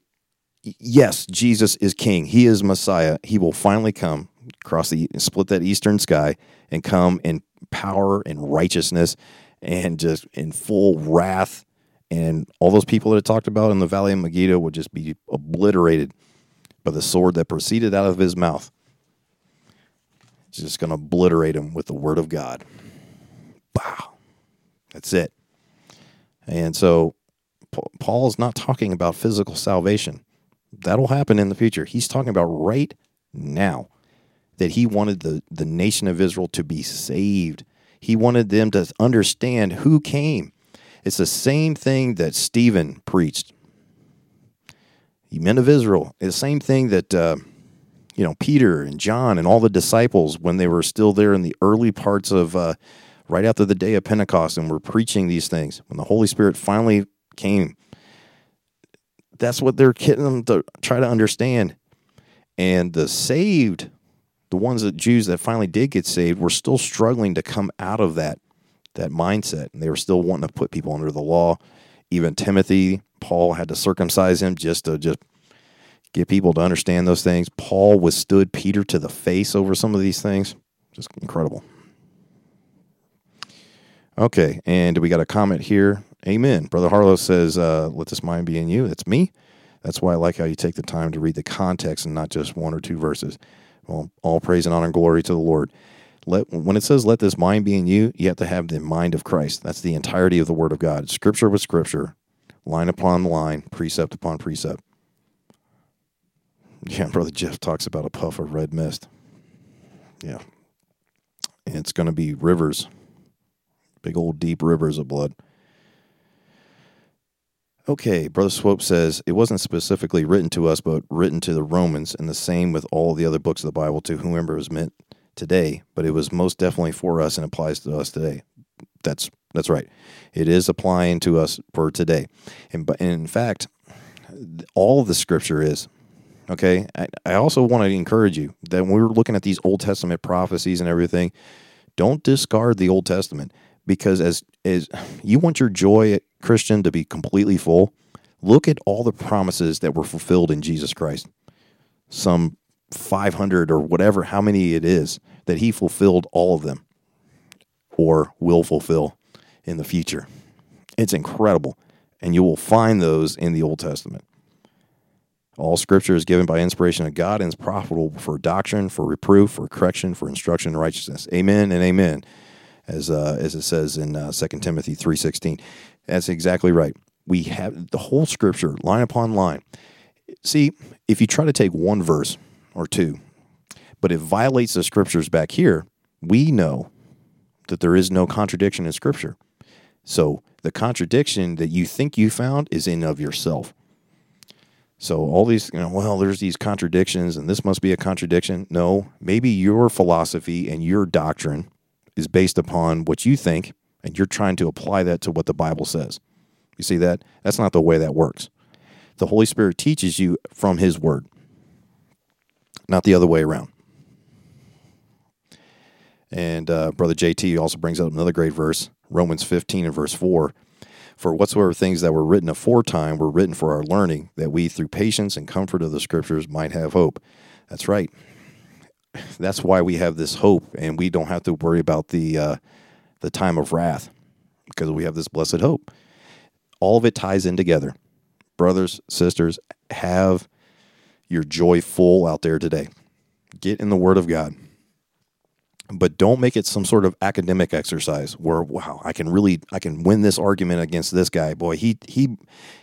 yes, Jesus is king. He is Messiah. He will finally come across the split that eastern sky and come in power and righteousness and just in full wrath. And all those people that I talked about in the Valley of Megiddo would just be obliterated by the sword that proceeded out of his mouth. It's just going to obliterate him with the word of God. Wow. That's it. And so Paul is not talking about physical salvation. That'll happen in the future. He's talking about right now that he wanted the, the nation of Israel to be saved. He wanted them to understand who came. It's the same thing that Stephen preached. He men of Israel. It's the same thing that uh, you know Peter and John and all the disciples when they were still there in the early parts of uh, right after the day of Pentecost and were preaching these things. When the Holy Spirit finally came that's what they're getting them to try to understand. And the saved, the ones that Jews that finally did get saved, were still struggling to come out of that that mindset, and they were still wanting to put people under the law. Even Timothy, Paul had to circumcise him just to just get people to understand those things. Paul withstood Peter to the face over some of these things. Just incredible. Okay, and we got a comment here. Amen. Brother Harlow says, uh, Let this mind be in you. That's me. That's why I like how you take the time to read the context and not just one or two verses. Well, all praise and honor and glory to the Lord. Let, when it says, Let this mind be in you, you have to have the mind of Christ. That's the entirety of the Word of God. Scripture with Scripture, line upon line, precept upon precept. *laughs* Yeah, Brother Jeff talks about a puff of red mist. Yeah. It's going to be rivers, big old deep rivers of blood. Okay, Brother Swope says it wasn't specifically written to us, but written to the Romans, and the same with all the other books of the Bible to whomever it was meant today. But it was most definitely for us and applies to us today. That's that's right. It is applying to us for today, and but in fact, all the Scripture is. Okay, I, I also want to encourage you that when we're looking at these Old Testament prophecies and everything, don't discard the Old Testament because as as you want your joy Christian to be completely full, look at all the promises that were fulfilled in Jesus Christ. Some 500 or whatever how many it is that he fulfilled all of them or will fulfill in the future. It's incredible and you will find those in the Old Testament. All scripture is given by inspiration of God and is profitable for doctrine, for reproof, for correction, for instruction in righteousness. Amen and amen as uh, as it says in uh, 2 Timothy 3:16. That's exactly right. We have the whole scripture line upon line. See, if you try to take one verse or two, but it violates the scriptures back here, we know that there is no contradiction in scripture. So the contradiction that you think you found is in of yourself. So all these, you know, well, there's these contradictions and this must be a contradiction. No, maybe your philosophy and your doctrine is based upon what you think, and you're trying to apply that to what the Bible says. You see that? That's not the way that works. The Holy Spirit teaches you from His Word, not the other way around. And uh, Brother JT also brings up another great verse, Romans 15 and verse 4. For whatsoever things that were written aforetime were written for our learning, that we through patience and comfort of the Scriptures might have hope. That's right that's why we have this hope, and we don't have to worry about the uh, the time of wrath because we have this blessed hope. All of it ties in together. Brothers, sisters, have your joy full out there today. Get in the Word of God. But don't make it some sort of academic exercise where wow, I can really I can win this argument against this guy. Boy, he he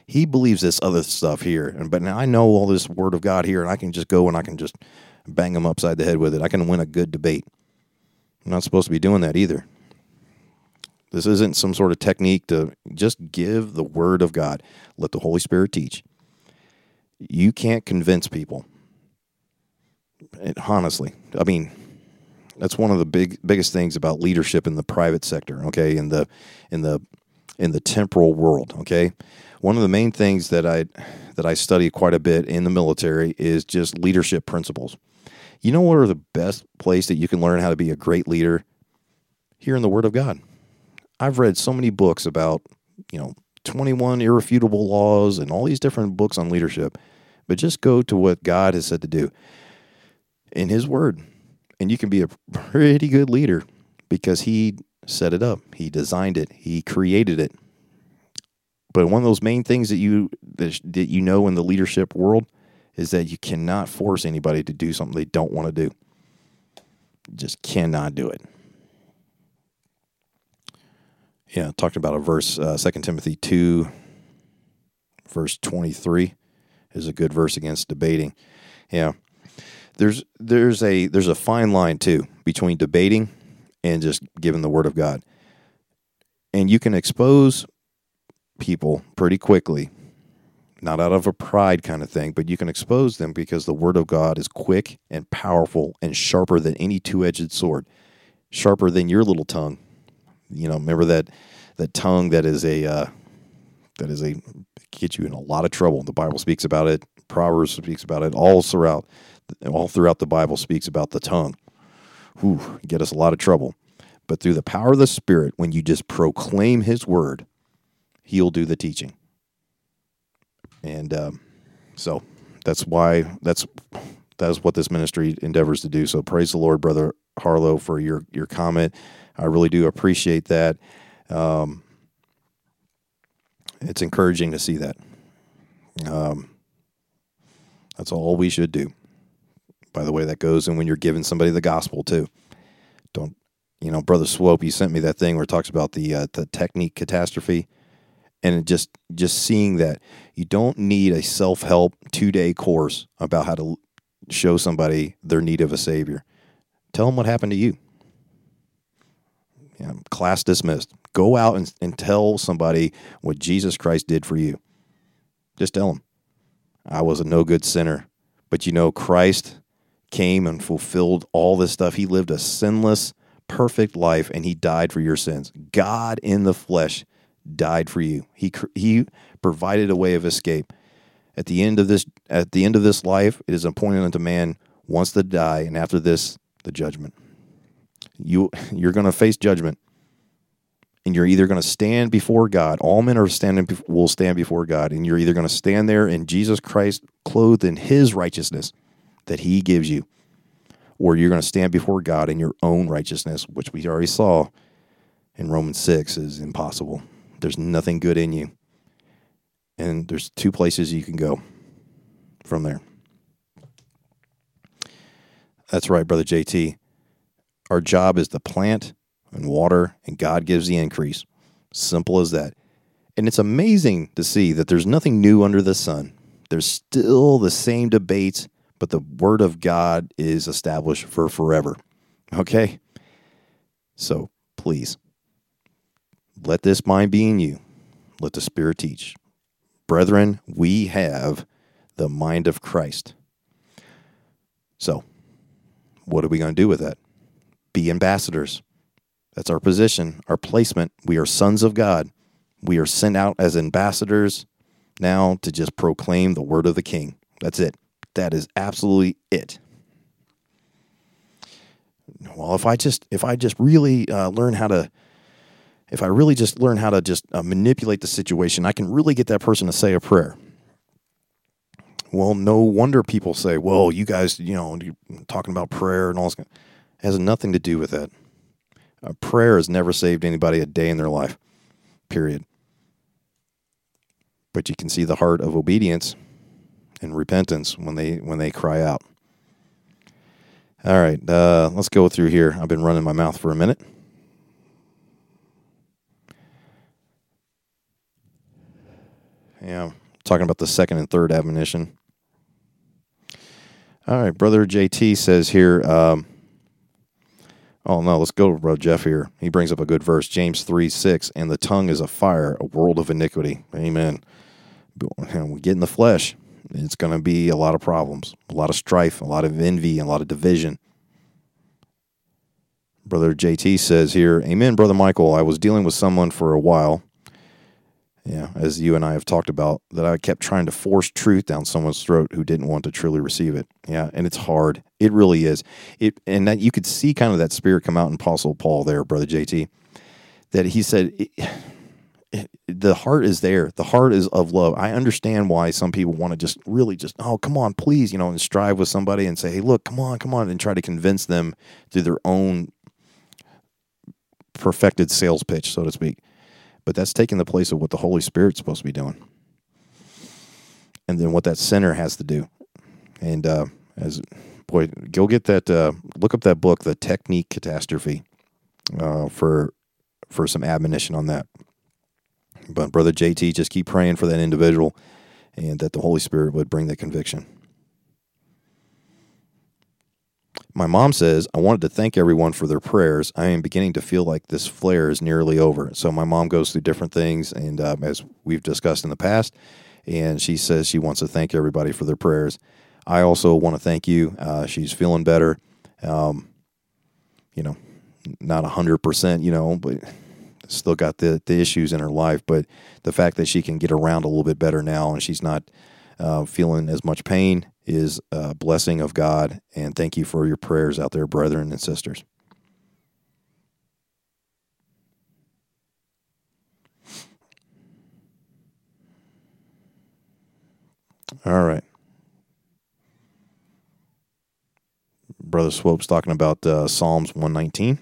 he believes this other stuff here. And but now I know all this word of God here and I can just go and I can just bang them upside the head with it. I can win a good debate. I'm not supposed to be doing that either. This isn't some sort of technique to just give the word of God. Let the Holy Spirit teach. You can't convince people. It, honestly, I mean, that's one of the big biggest things about leadership in the private sector. Okay, in the in the in the temporal world. Okay, one of the main things that I that I study quite a bit in the military is just leadership principles. You know what are the best place that you can learn how to be a great leader? Here in the Word of God. I've read so many books about, you know, 21 irrefutable laws and all these different books on leadership, but just go to what God has said to do in His Word. And you can be a pretty good leader because He set it up, He designed it, He created it. But one of those main things that you that, that you know in the leadership world is that you cannot force anybody to do something they don't want to do. Just cannot do it. Yeah, talked about a verse, uh, 2 Timothy 2, verse 23 is a good verse against debating. Yeah. There's there's a there's a fine line too between debating and just giving the word of God. And you can expose people pretty quickly not out of a pride kind of thing, but you can expose them because the word of God is quick and powerful and sharper than any two-edged sword, sharper than your little tongue. You know, remember that that tongue that is a uh, that is a get you in a lot of trouble. The Bible speaks about it. Proverbs speaks about it. All throughout, all throughout the Bible speaks about the tongue. Whew, get us a lot of trouble. But through the power of the Spirit, when you just proclaim His word, He'll do the teaching and um, so that's why that's that's what this ministry endeavors to do. So praise the Lord, brother Harlow, for your your comment. I really do appreciate that. Um, it's encouraging to see that. Um, that's all we should do. By the way, that goes and when you're giving somebody the gospel too. Don't you know, brother Swope? You sent me that thing where it talks about the uh, the technique catastrophe and just just seeing that you don't need a self-help two-day course about how to show somebody their need of a savior tell them what happened to you class dismissed go out and, and tell somebody what jesus christ did for you Just tell them I was a no good sinner. But you know, Christ came and fulfilled all this stuff. He lived a sinless, perfect life and he died for your sins. God in the flesh died for you. He he provided a way of escape. At the end of this at the end of this life, it is appointed unto man once to die and after this the judgment. You you're going to face judgment. And you're either going to stand before God. All men are standing will stand before God and you're either going to stand there in Jesus Christ clothed in his righteousness that he gives you or you're going to stand before God in your own righteousness, which we already saw in Romans 6 is impossible. There's nothing good in you. And there's two places you can go from there. That's right, Brother JT. Our job is to plant and water, and God gives the increase. Simple as that. And it's amazing to see that there's nothing new under the sun. There's still the same debates but the word of God is established for forever. Okay? So please, let this mind be in you. Let the Spirit teach. Brethren, we have the mind of Christ. So, what are we going to do with that? Be ambassadors. That's our position, our placement. We are sons of God. We are sent out as ambassadors now to just proclaim the word of the King. That's it. That is absolutely it. Well, if I just if I just really uh, learn how to if I really just learn how to just uh, manipulate the situation, I can really get that person to say a prayer. Well, no wonder people say, "Well, you guys, you know, talking about prayer and all this." It has nothing to do with that. A prayer has never saved anybody a day in their life. Period. But you can see the heart of obedience and repentance when they when they cry out. All right, uh, let's go through here. I've been running my mouth for a minute. Yeah, talking about the second and third admonition. All right, brother JT says here. Um, oh no, let's go, bro Jeff here. He brings up a good verse, James three six, and the tongue is a fire, a world of iniquity. Amen. We get in the flesh, it's going to be a lot of problems, a lot of strife, a lot of envy, a lot of division. Brother JT says here, Amen, Brother Michael. I was dealing with someone for a while, yeah, as you and I have talked about, that I kept trying to force truth down someone's throat who didn't want to truly receive it. Yeah, and it's hard. It really is. It and that you could see kind of that spirit come out in Apostle Paul there, Brother JT, that he said. The heart is there. The heart is of love. I understand why some people want to just really just, oh, come on, please, you know, and strive with somebody and say, hey, look, come on, come on, and try to convince them through their own perfected sales pitch, so to speak. But that's taking the place of what the Holy Spirit's supposed to be doing. And then what that sinner has to do. And uh, as boy, go get that, uh, look up that book, The Technique Catastrophe, uh, for for some admonition on that. But Brother JT, just keep praying for that individual and that the Holy Spirit would bring the conviction. My mom says, I wanted to thank everyone for their prayers. I am beginning to feel like this flare is nearly over. So, my mom goes through different things, and um, as we've discussed in the past, and she says she wants to thank everybody for their prayers. I also want to thank you. Uh, she's feeling better. Um, you know, not 100%, you know, but still got the, the issues in her life, but the fact that she can get around a little bit better now and she's not uh, feeling as much pain is a blessing of God. And thank you for your prayers out there, brethren and sisters. All right. Brother Swope's talking about uh, Psalms 119.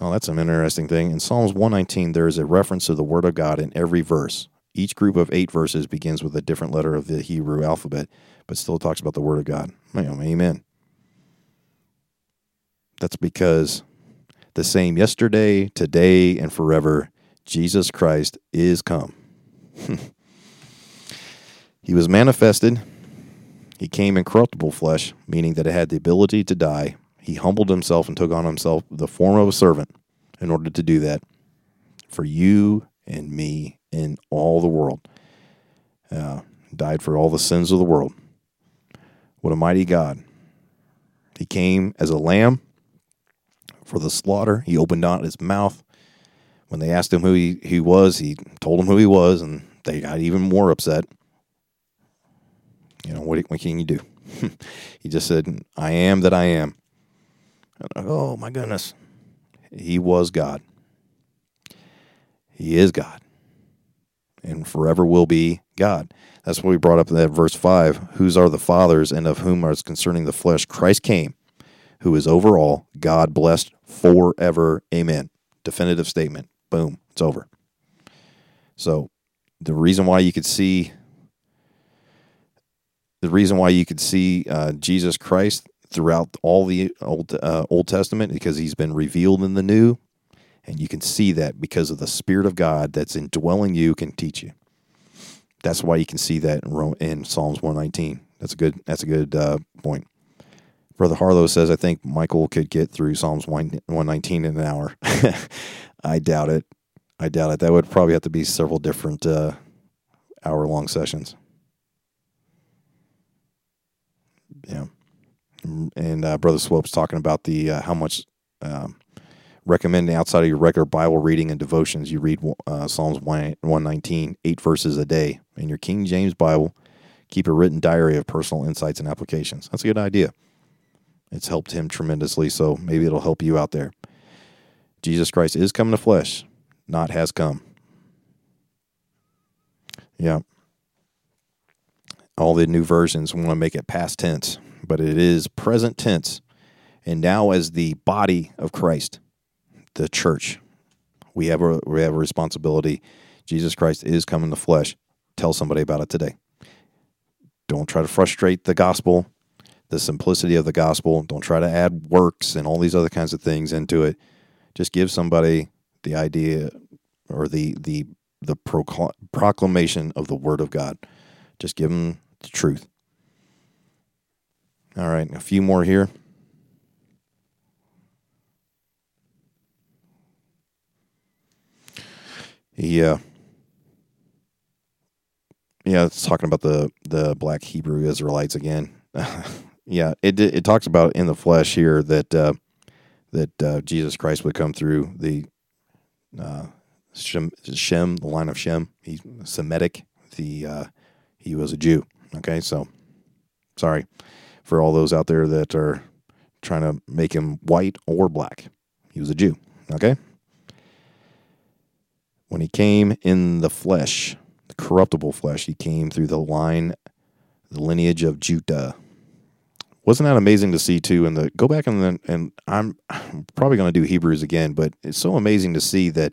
Oh, that's an interesting thing. In Psalms 119, there is a reference to the Word of God in every verse. Each group of eight verses begins with a different letter of the Hebrew alphabet, but still talks about the Word of God. Amen. That's because the same yesterday, today, and forever, Jesus Christ is come. *laughs* he was manifested. He came in corruptible flesh, meaning that it had the ability to die he humbled himself and took on himself the form of a servant in order to do that for you and me and all the world. Uh, died for all the sins of the world. What a mighty God. He came as a lamb for the slaughter. He opened not his mouth. When they asked him who he, he was, he told them who he was, and they got even more upset. You know, what, what can you do? *laughs* he just said, I am that I am. And, oh, my goodness. He was God. He is God and forever will be God. That's what we brought up in that verse 5. Whose are the fathers, and of whom are concerning the flesh Christ came, who is over all, God blessed forever. Amen. Definitive statement. Boom. It's over. So the reason why you could see the reason why you could see uh, Jesus Christ throughout all the Old uh, Old Testament because he's been revealed in the New, and you can see that because of the Spirit of God that's indwelling you can teach you. That's why you can see that in, Psalms 119. That's a good. That's a good uh, point. Brother Harlow says, I think Michael could get through Psalms 119 in an hour. *laughs* I doubt it. I doubt it. That would probably have to be several different uh, hour long sessions. Yeah. And uh, Brother Swope's talking about the uh, how much um, recommending outside of your regular Bible reading and devotions, you read uh, Psalms 119, eight verses a day in your King James Bible. Keep a written diary of personal insights and applications. That's a good idea. It's helped him tremendously, so maybe it'll help you out there. Jesus Christ is coming to flesh, not has come. Yeah. All the new versions want to make it past tense, but it is present tense. And now, as the body of Christ, the church. We have a we have a responsibility. Jesus Christ is coming to flesh. Tell somebody about it today. Don't try to frustrate the gospel, the simplicity of the gospel. Don't try to add works and all these other kinds of things into it. Just give somebody the idea or the the the proclamation of the word of God. Just give them the truth. All right, a few more here. Yeah. Yeah, it's talking about the the black Hebrew Israelites again. *laughs* yeah, it it talks about in the flesh here that uh, that uh, Jesus Christ would come through the uh, Shem, Shem, the line of Shem. He's Semitic. The uh, he was a Jew. Okay, so sorry for all those out there that are trying to make him white or black. He was a Jew. Okay when he came in the flesh, the corruptible flesh, he came through the line, the lineage of Judah. Wasn't that amazing to see too? And the go back and then and I'm, I'm probably going to do Hebrews again, but it's so amazing to see that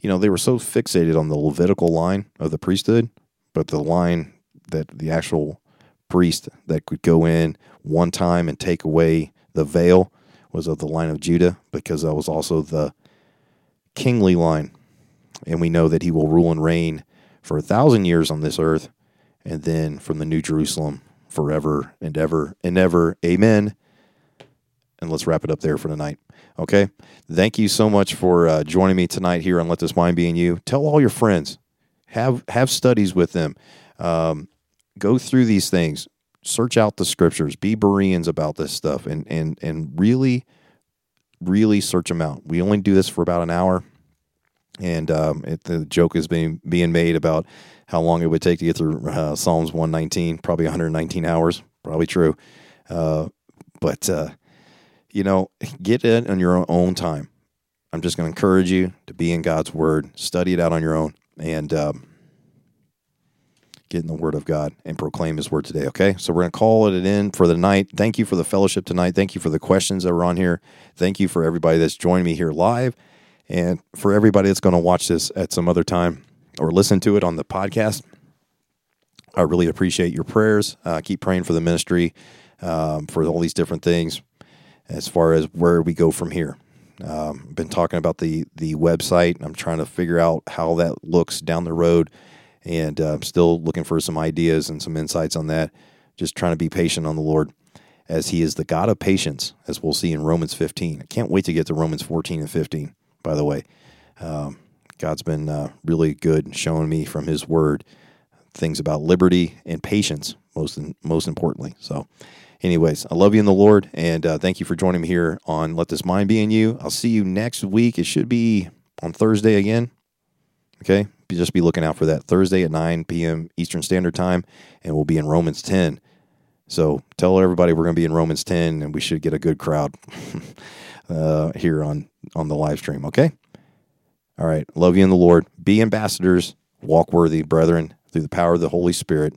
you know they were so fixated on the Levitical line of the priesthood, but the line that the actual priest that could go in one time and take away the veil was of the line of Judah because that was also the kingly line and we know that he will rule and reign for a thousand years on this earth, and then from the New Jerusalem forever and ever and ever. Amen. And let's wrap it up there for tonight. Okay. Thank you so much for uh, joining me tonight here on Let This Mind Be in You. Tell all your friends. Have have studies with them. Um, go through these things. Search out the scriptures. Be Bereans about this stuff, and and and really, really search them out. We only do this for about an hour and um, it, the joke is being being made about how long it would take to get through uh, Psalms 119, probably 119 hours, probably true. Uh, but uh, you know, get it on your own time. I'm just going to encourage you to be in God's Word, study it out on your own, and um, get in the Word of God and proclaim His Word today. Okay, so we're going to call it in for the night. Thank you for the fellowship tonight. Thank you for the questions that were on here. Thank you for everybody that's joined me here live. And for everybody that's going to watch this at some other time or listen to it on the podcast, I really appreciate your prayers. Uh, keep praying for the ministry, um, for all these different things as far as where we go from here. Um, been talking about the the website. I'm trying to figure out how that looks down the road, and uh, I'm still looking for some ideas and some insights on that. Just trying to be patient on the Lord, as He is the God of patience, as we'll see in Romans 15. I can't wait to get to Romans 14 and 15 by the way. Um, God's been uh, really good showing me from His Word things about liberty and patience, most most importantly. So, anyways, I love you in the Lord, and uh, thank you for joining me here on Let This Mind Be in You. I'll see you next week. It should be on Thursday again. Okay, just be looking out for that Thursday at 9 p.m. Eastern Standard Time, and we'll be in Romans 10. So tell everybody we're going to be in Romans 10, and we should get a good crowd *laughs* uh, here on on the live stream. Okay. All right. Love you in the Lord. Be ambassadors. Walk worthy, brethren, through the power of the Holy Spirit.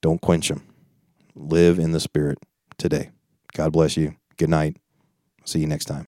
Don't quench them. Live in the Spirit today. God bless you. Good night. See you next time.